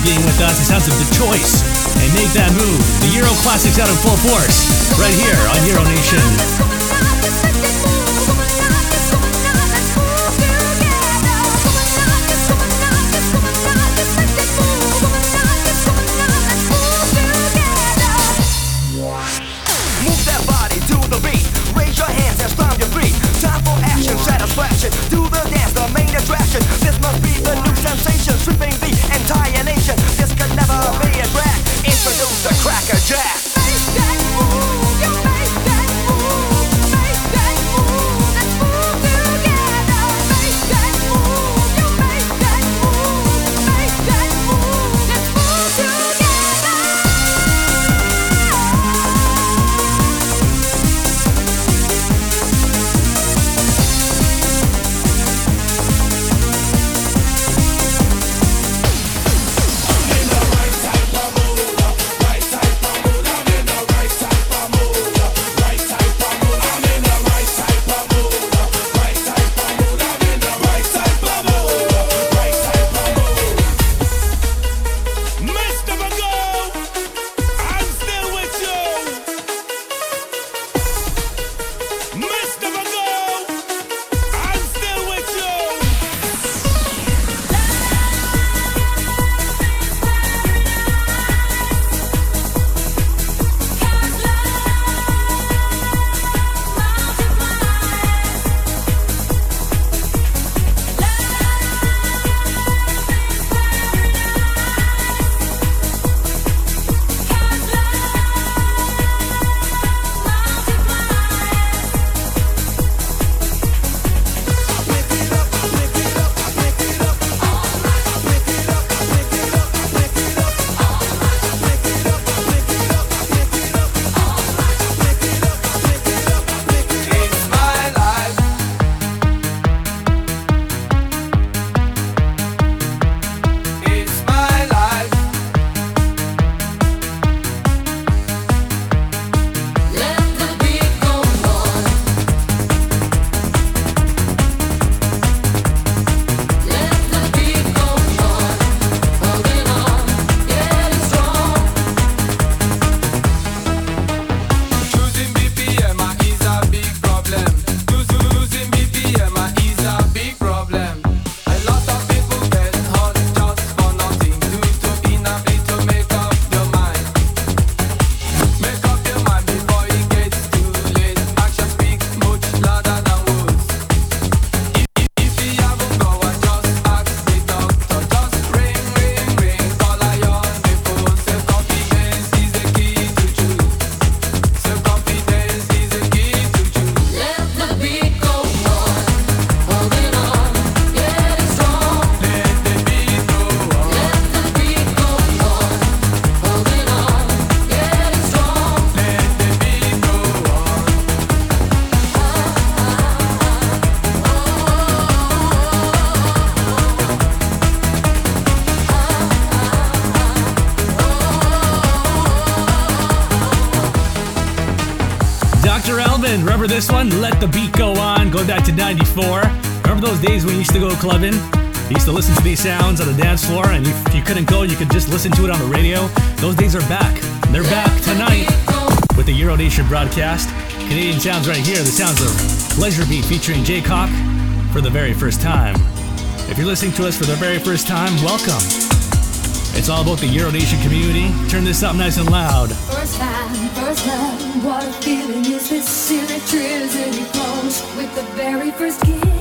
being with us. The sounds of The Choice and Make That Move. The Euro Classics out in full force right here on Euro Nation this one, Let the Beat Go On, Go back to 94. Remember those days when you used to go clubbing? You used to listen to these sounds on the dance floor, and if you couldn't go, you could just listen to it on the radio. Those days are back. They're back tonight with the Euronation broadcast. Canadian sounds right here, the sounds of Pleasure Beat featuring Jay Cock for the very first time. If you're listening to us for the very first time, welcome. It's all about the Euronation community. Turn this up nice and loud first love. What a feeling is this? Electricity flows with the very first kiss.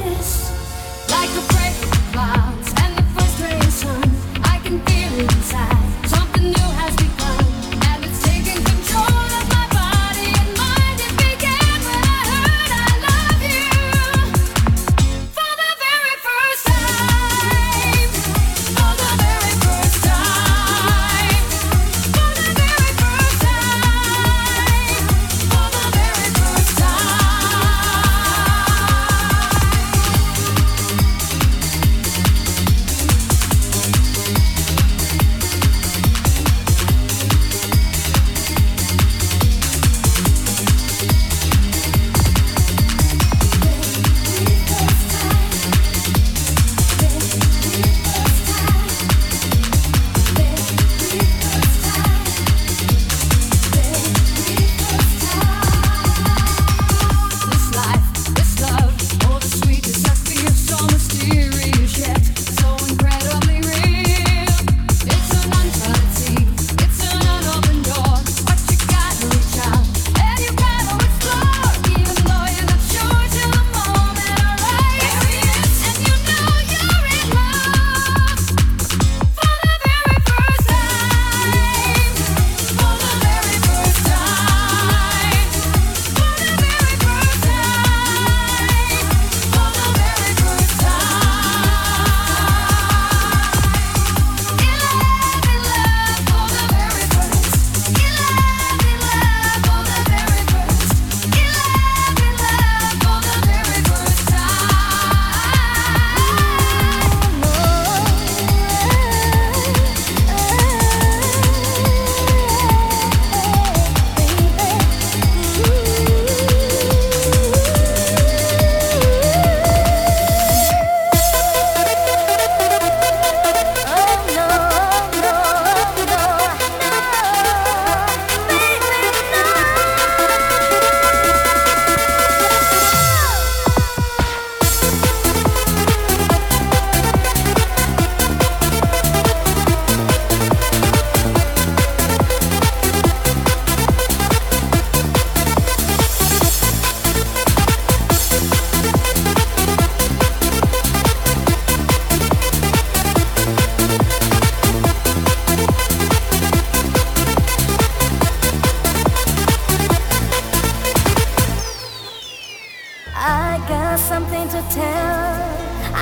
Got something to tell.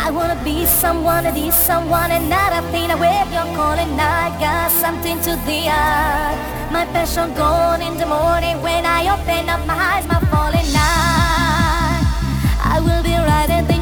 I wanna be someone to be someone and not a thing away you're calling. I got something to the eye. My passion gone in the morning when I open up my eyes, my falling night. I will be riding the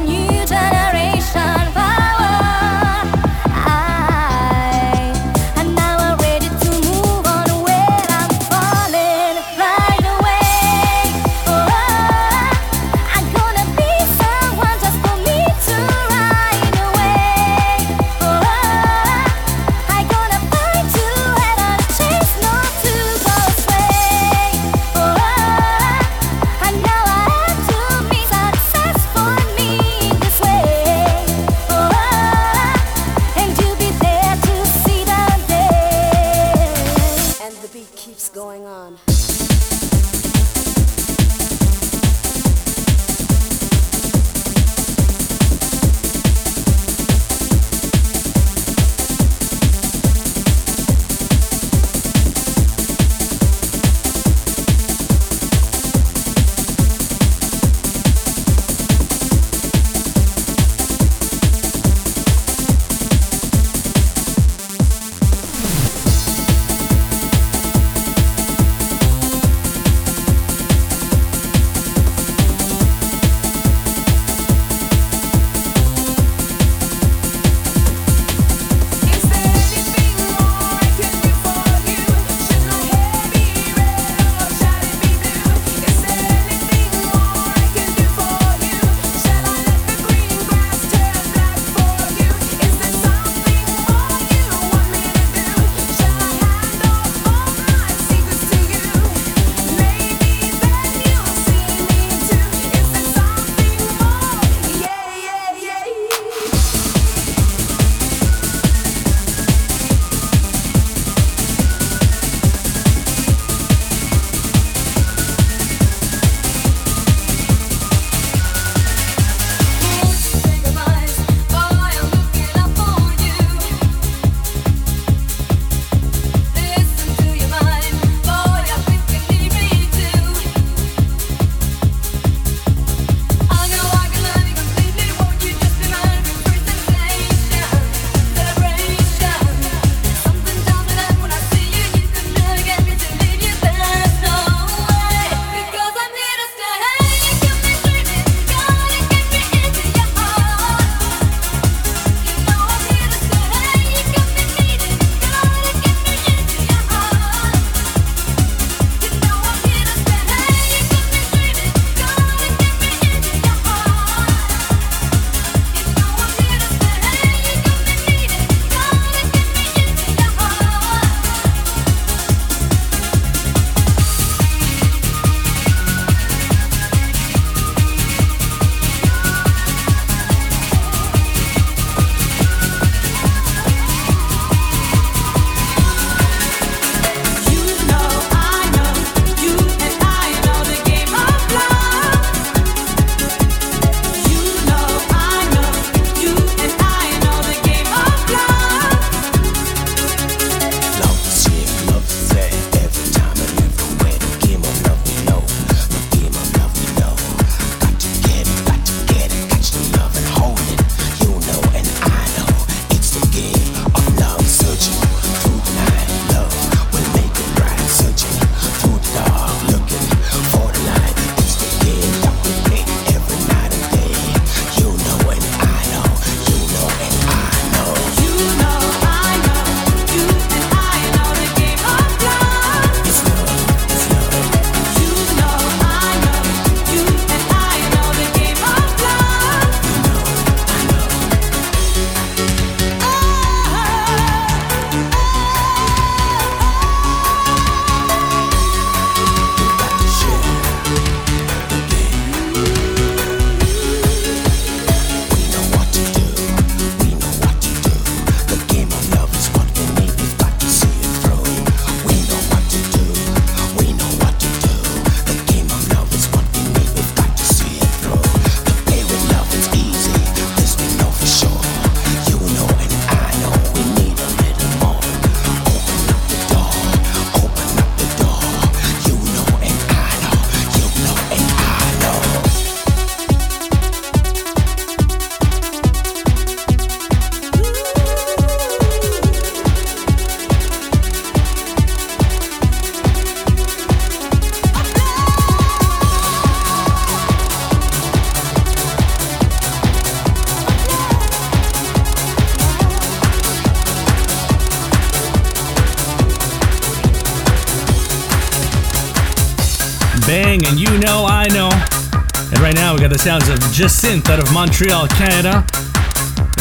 sounds of Jacynthe out of Montreal, Canada.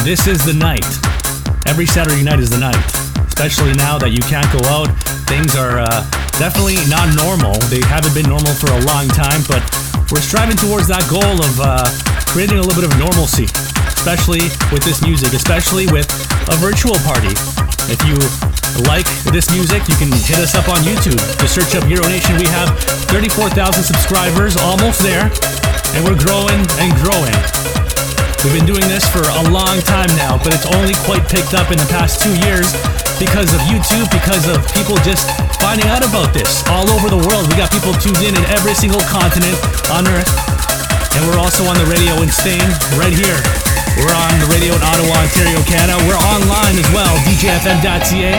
This is the night. Every Saturday night is the night. Especially now that you can't go out. Things are uh, definitely not normal. They haven't been normal for a long time, but we're striving towards that goal of uh, creating a little bit of normalcy. Especially with this music, especially with a virtual party. If you like this music, you can hit us up on YouTube. Just search up Euro Nation. We have 34,000 subscribers, almost there, and we're growing and growing. We've been doing this for a long time now, but it's only quite picked up in the past two years because of YouTube, because of people just finding out about this all over the world. We got people tuned in in every single continent on Earth, and we're also on the radio in Spain, right here. We're on the radio in Ottawa, Ontario, Canada. We're online as well, djfm.ca.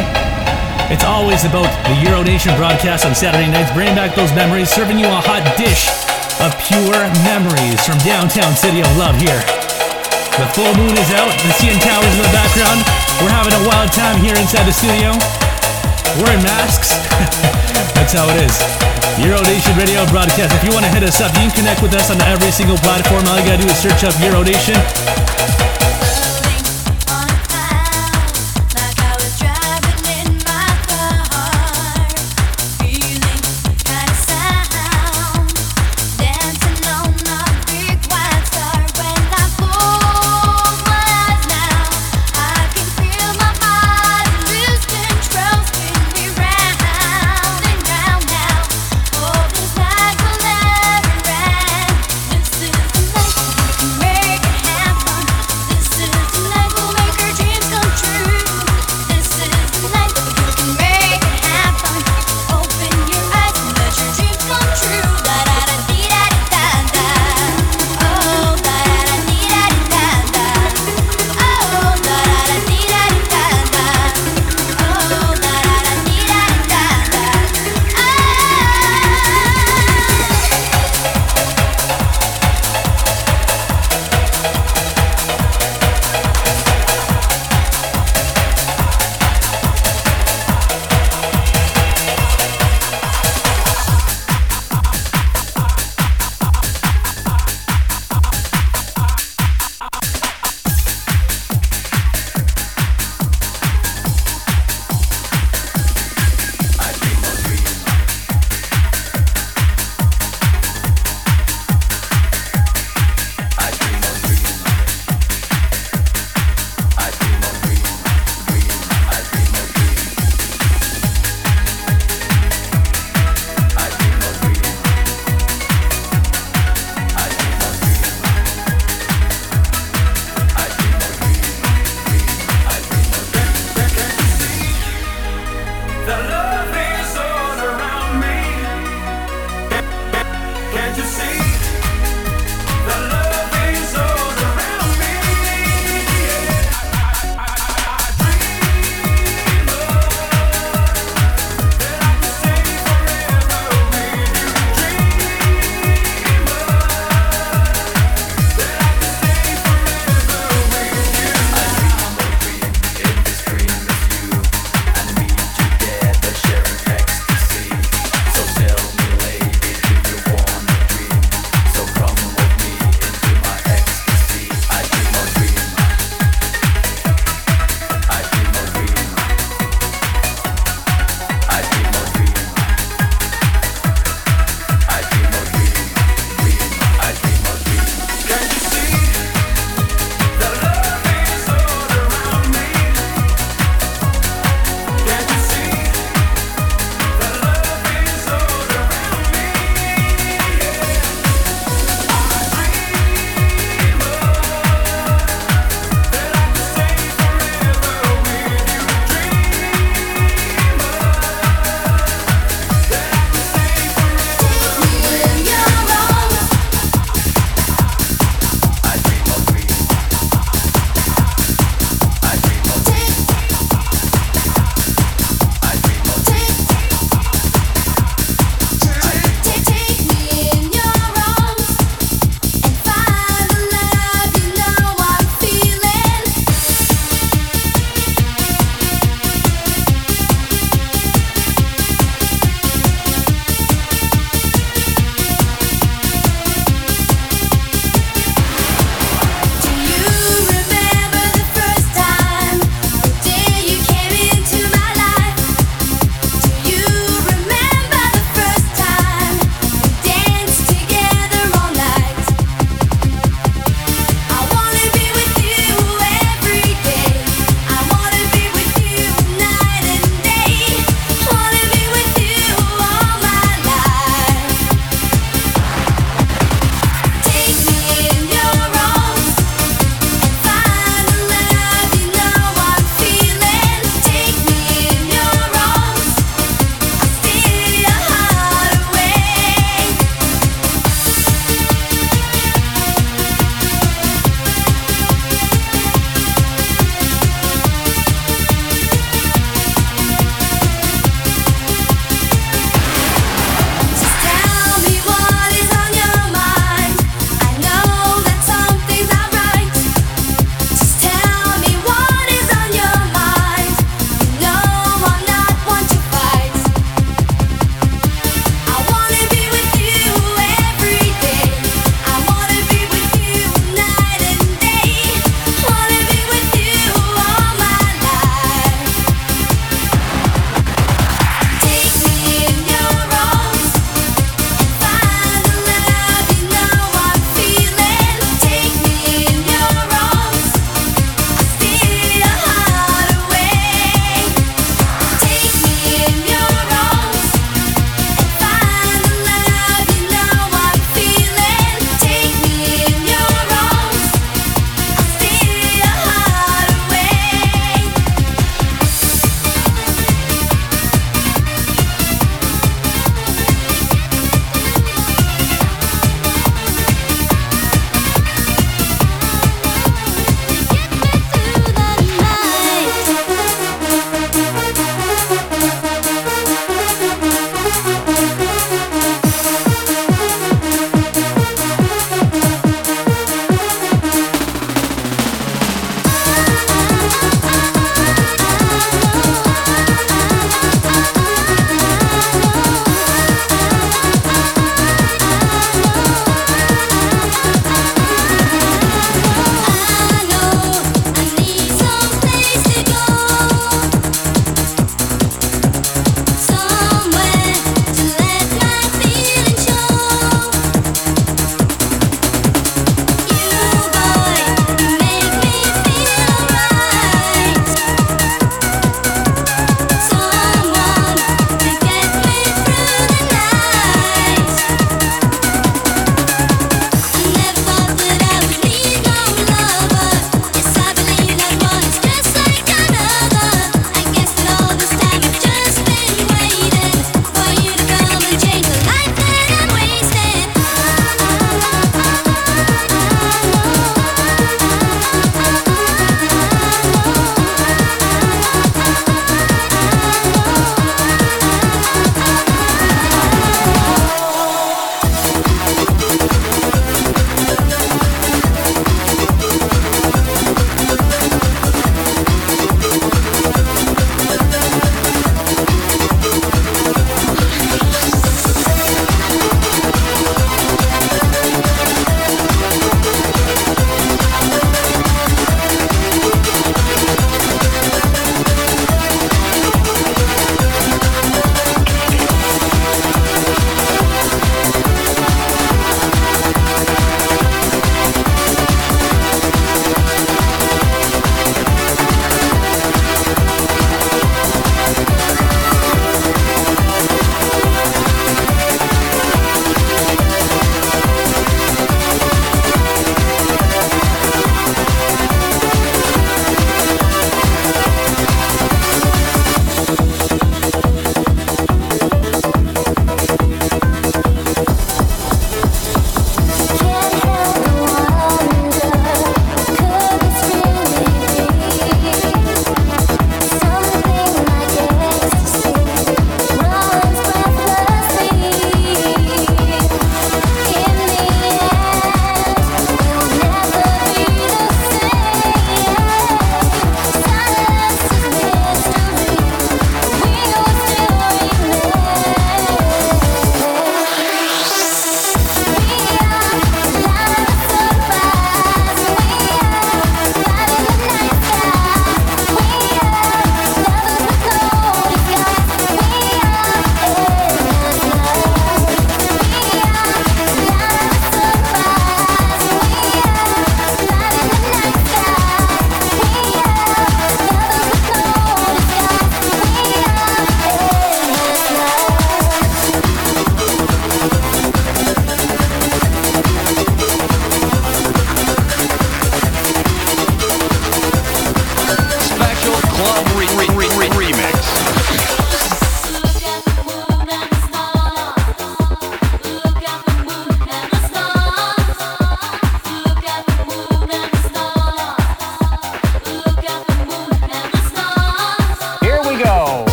It's always about the Euro Nation broadcast on Saturday nights, bringing back those memories, serving you a hot dish of pure memories from downtown city of love here. The full moon is out, the CN Towers in the background. We're having a wild time here inside the studio. Wearing masks. That's how it is. Euro Nation Radio broadcast. If you want to hit us up, you can connect with us on every single platform. All you gotta do is search up Euro Nation.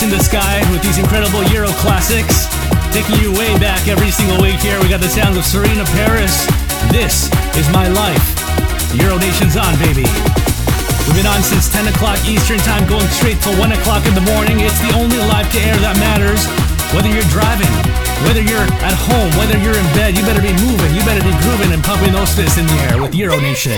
Touching the sky with these incredible Euro classics. Taking you way back every single week here. We got the sounds of Serena Paris. This is my life. Euro Nation's on, baby. We've been on since 10 o'clock Eastern Time, going straight till 1 o'clock in the morning. It's the only live to air that matters. Whether you're driving, whether you're at home, whether you're in bed, you better be moving, you better be grooving and pumping those fists in the air with Euro Nation.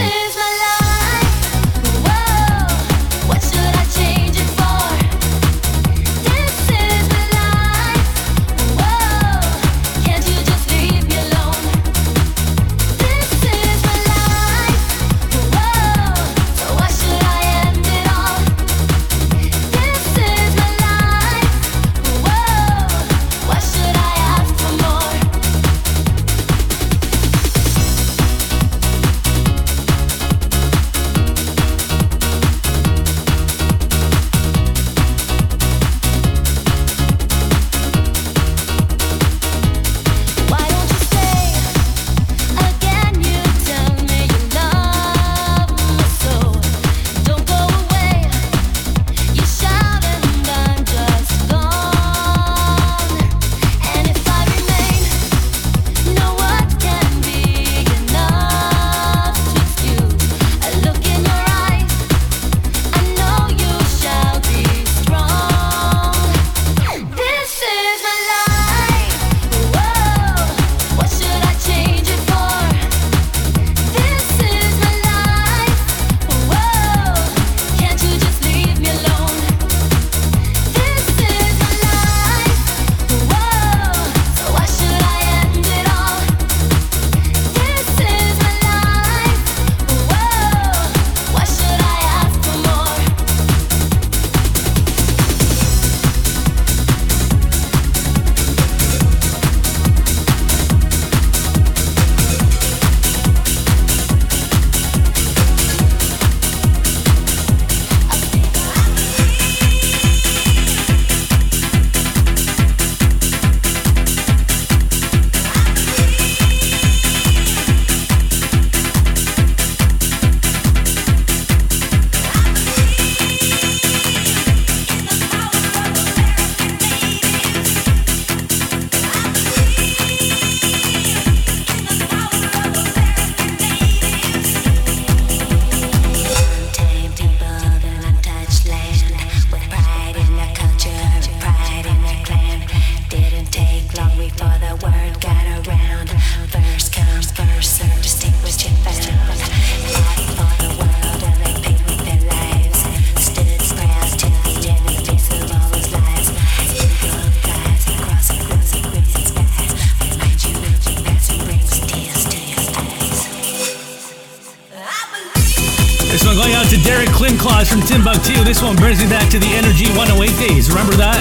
This one going out to Derek Klinclaws from Timbuktu. This one brings me back to the Energy 108 days. Remember that?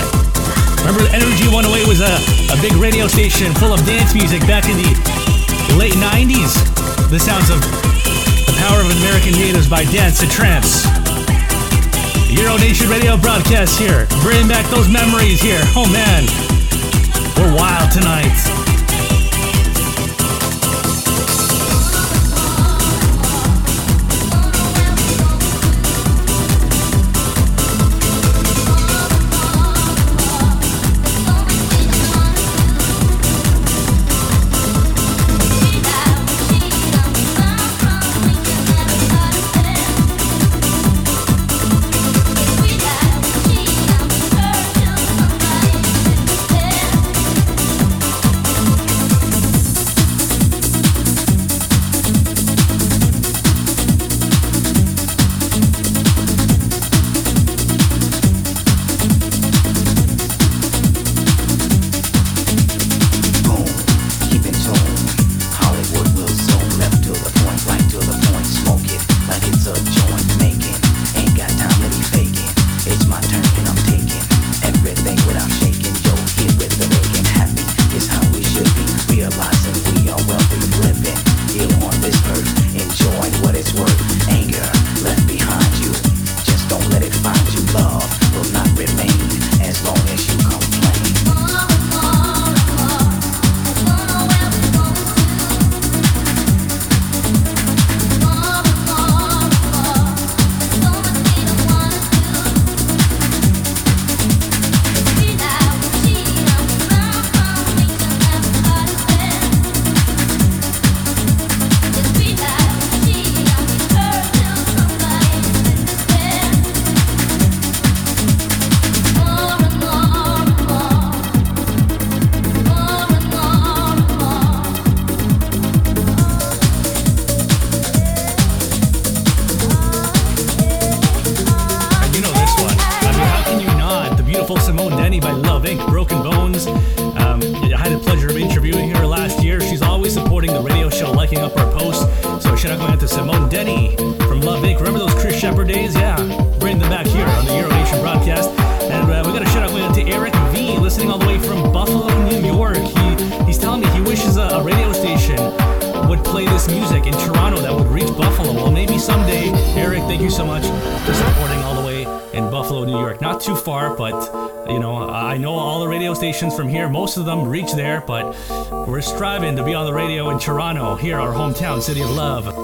Remember Energy 108 was a, a big radio station full of dance music back in the late 90s. The sounds of The Power of American Natives by Dance 2 Trance. Euro Nation radio broadcast here. Bringing back those memories here. Oh man. We're wild tonight. most of them reach there, but we're striving to be on the radio in Toronto, here, our hometown, city of love.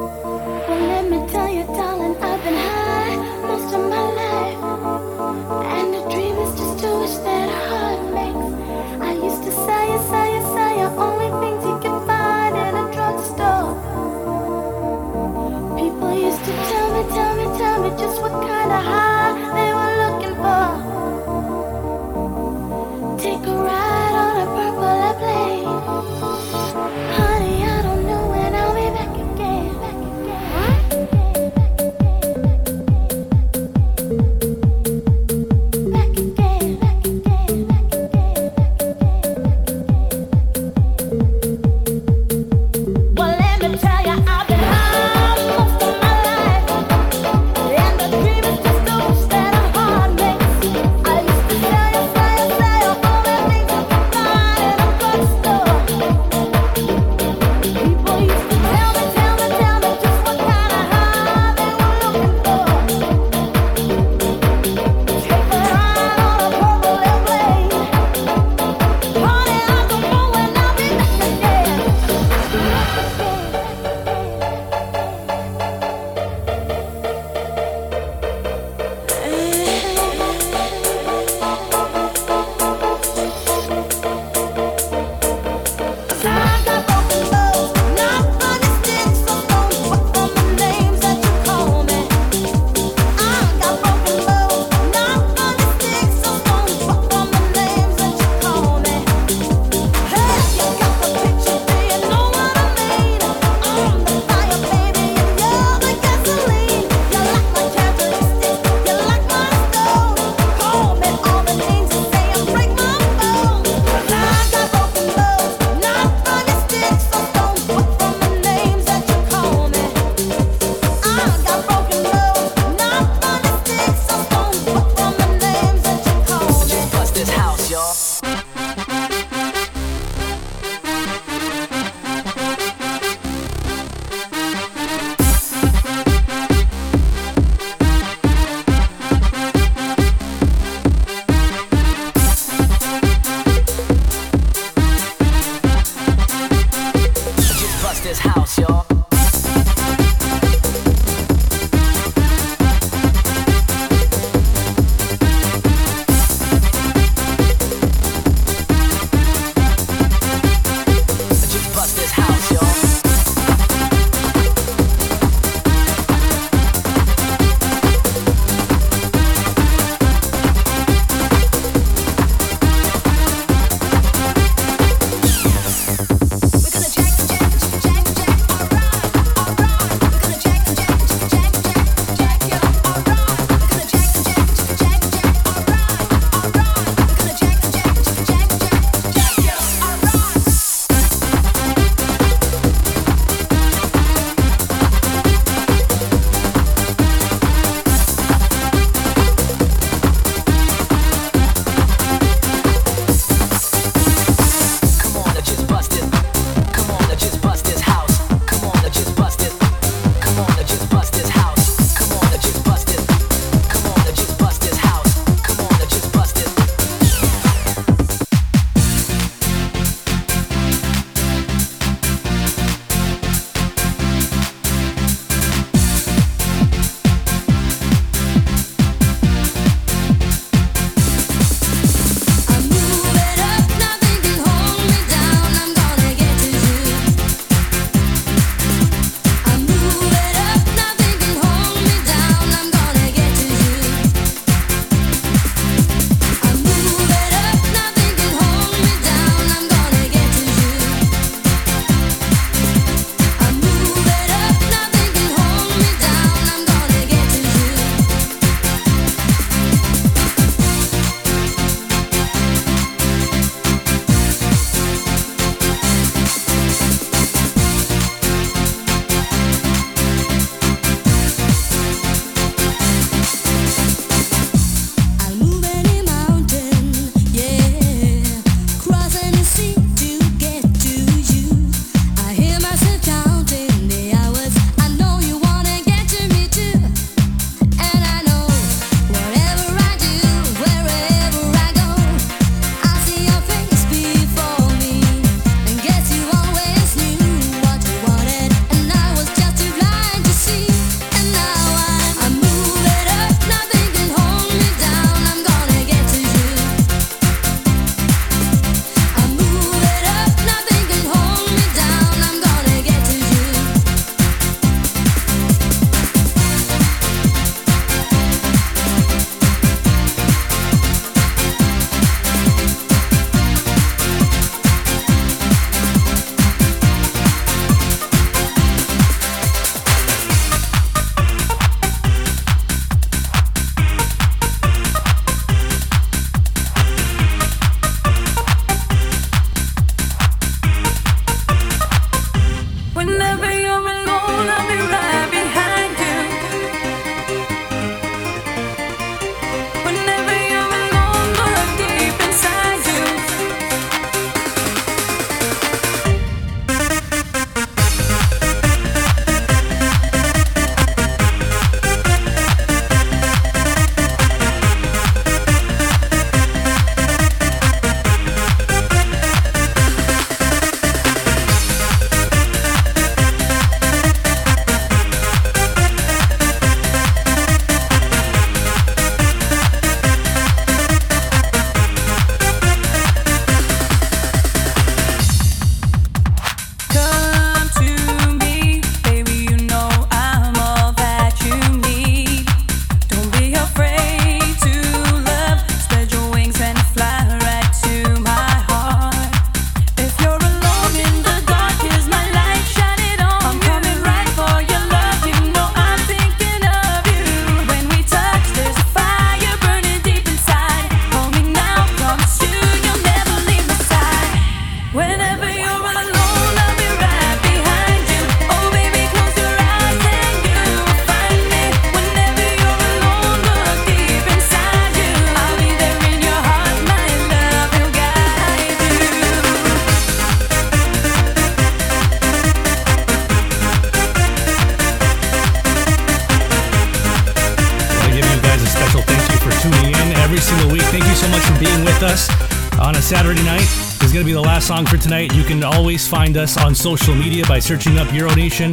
Find us on social media by searching up Euro Nation.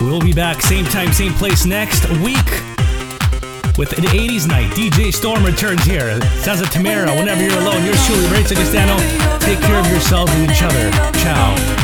We'll be back same time, same place next week with the 80s night. DJ Storm returns here. Like Tamara. Whenever you're alone, yours truly, Ray. Take care of yourselves and each other. Ciao.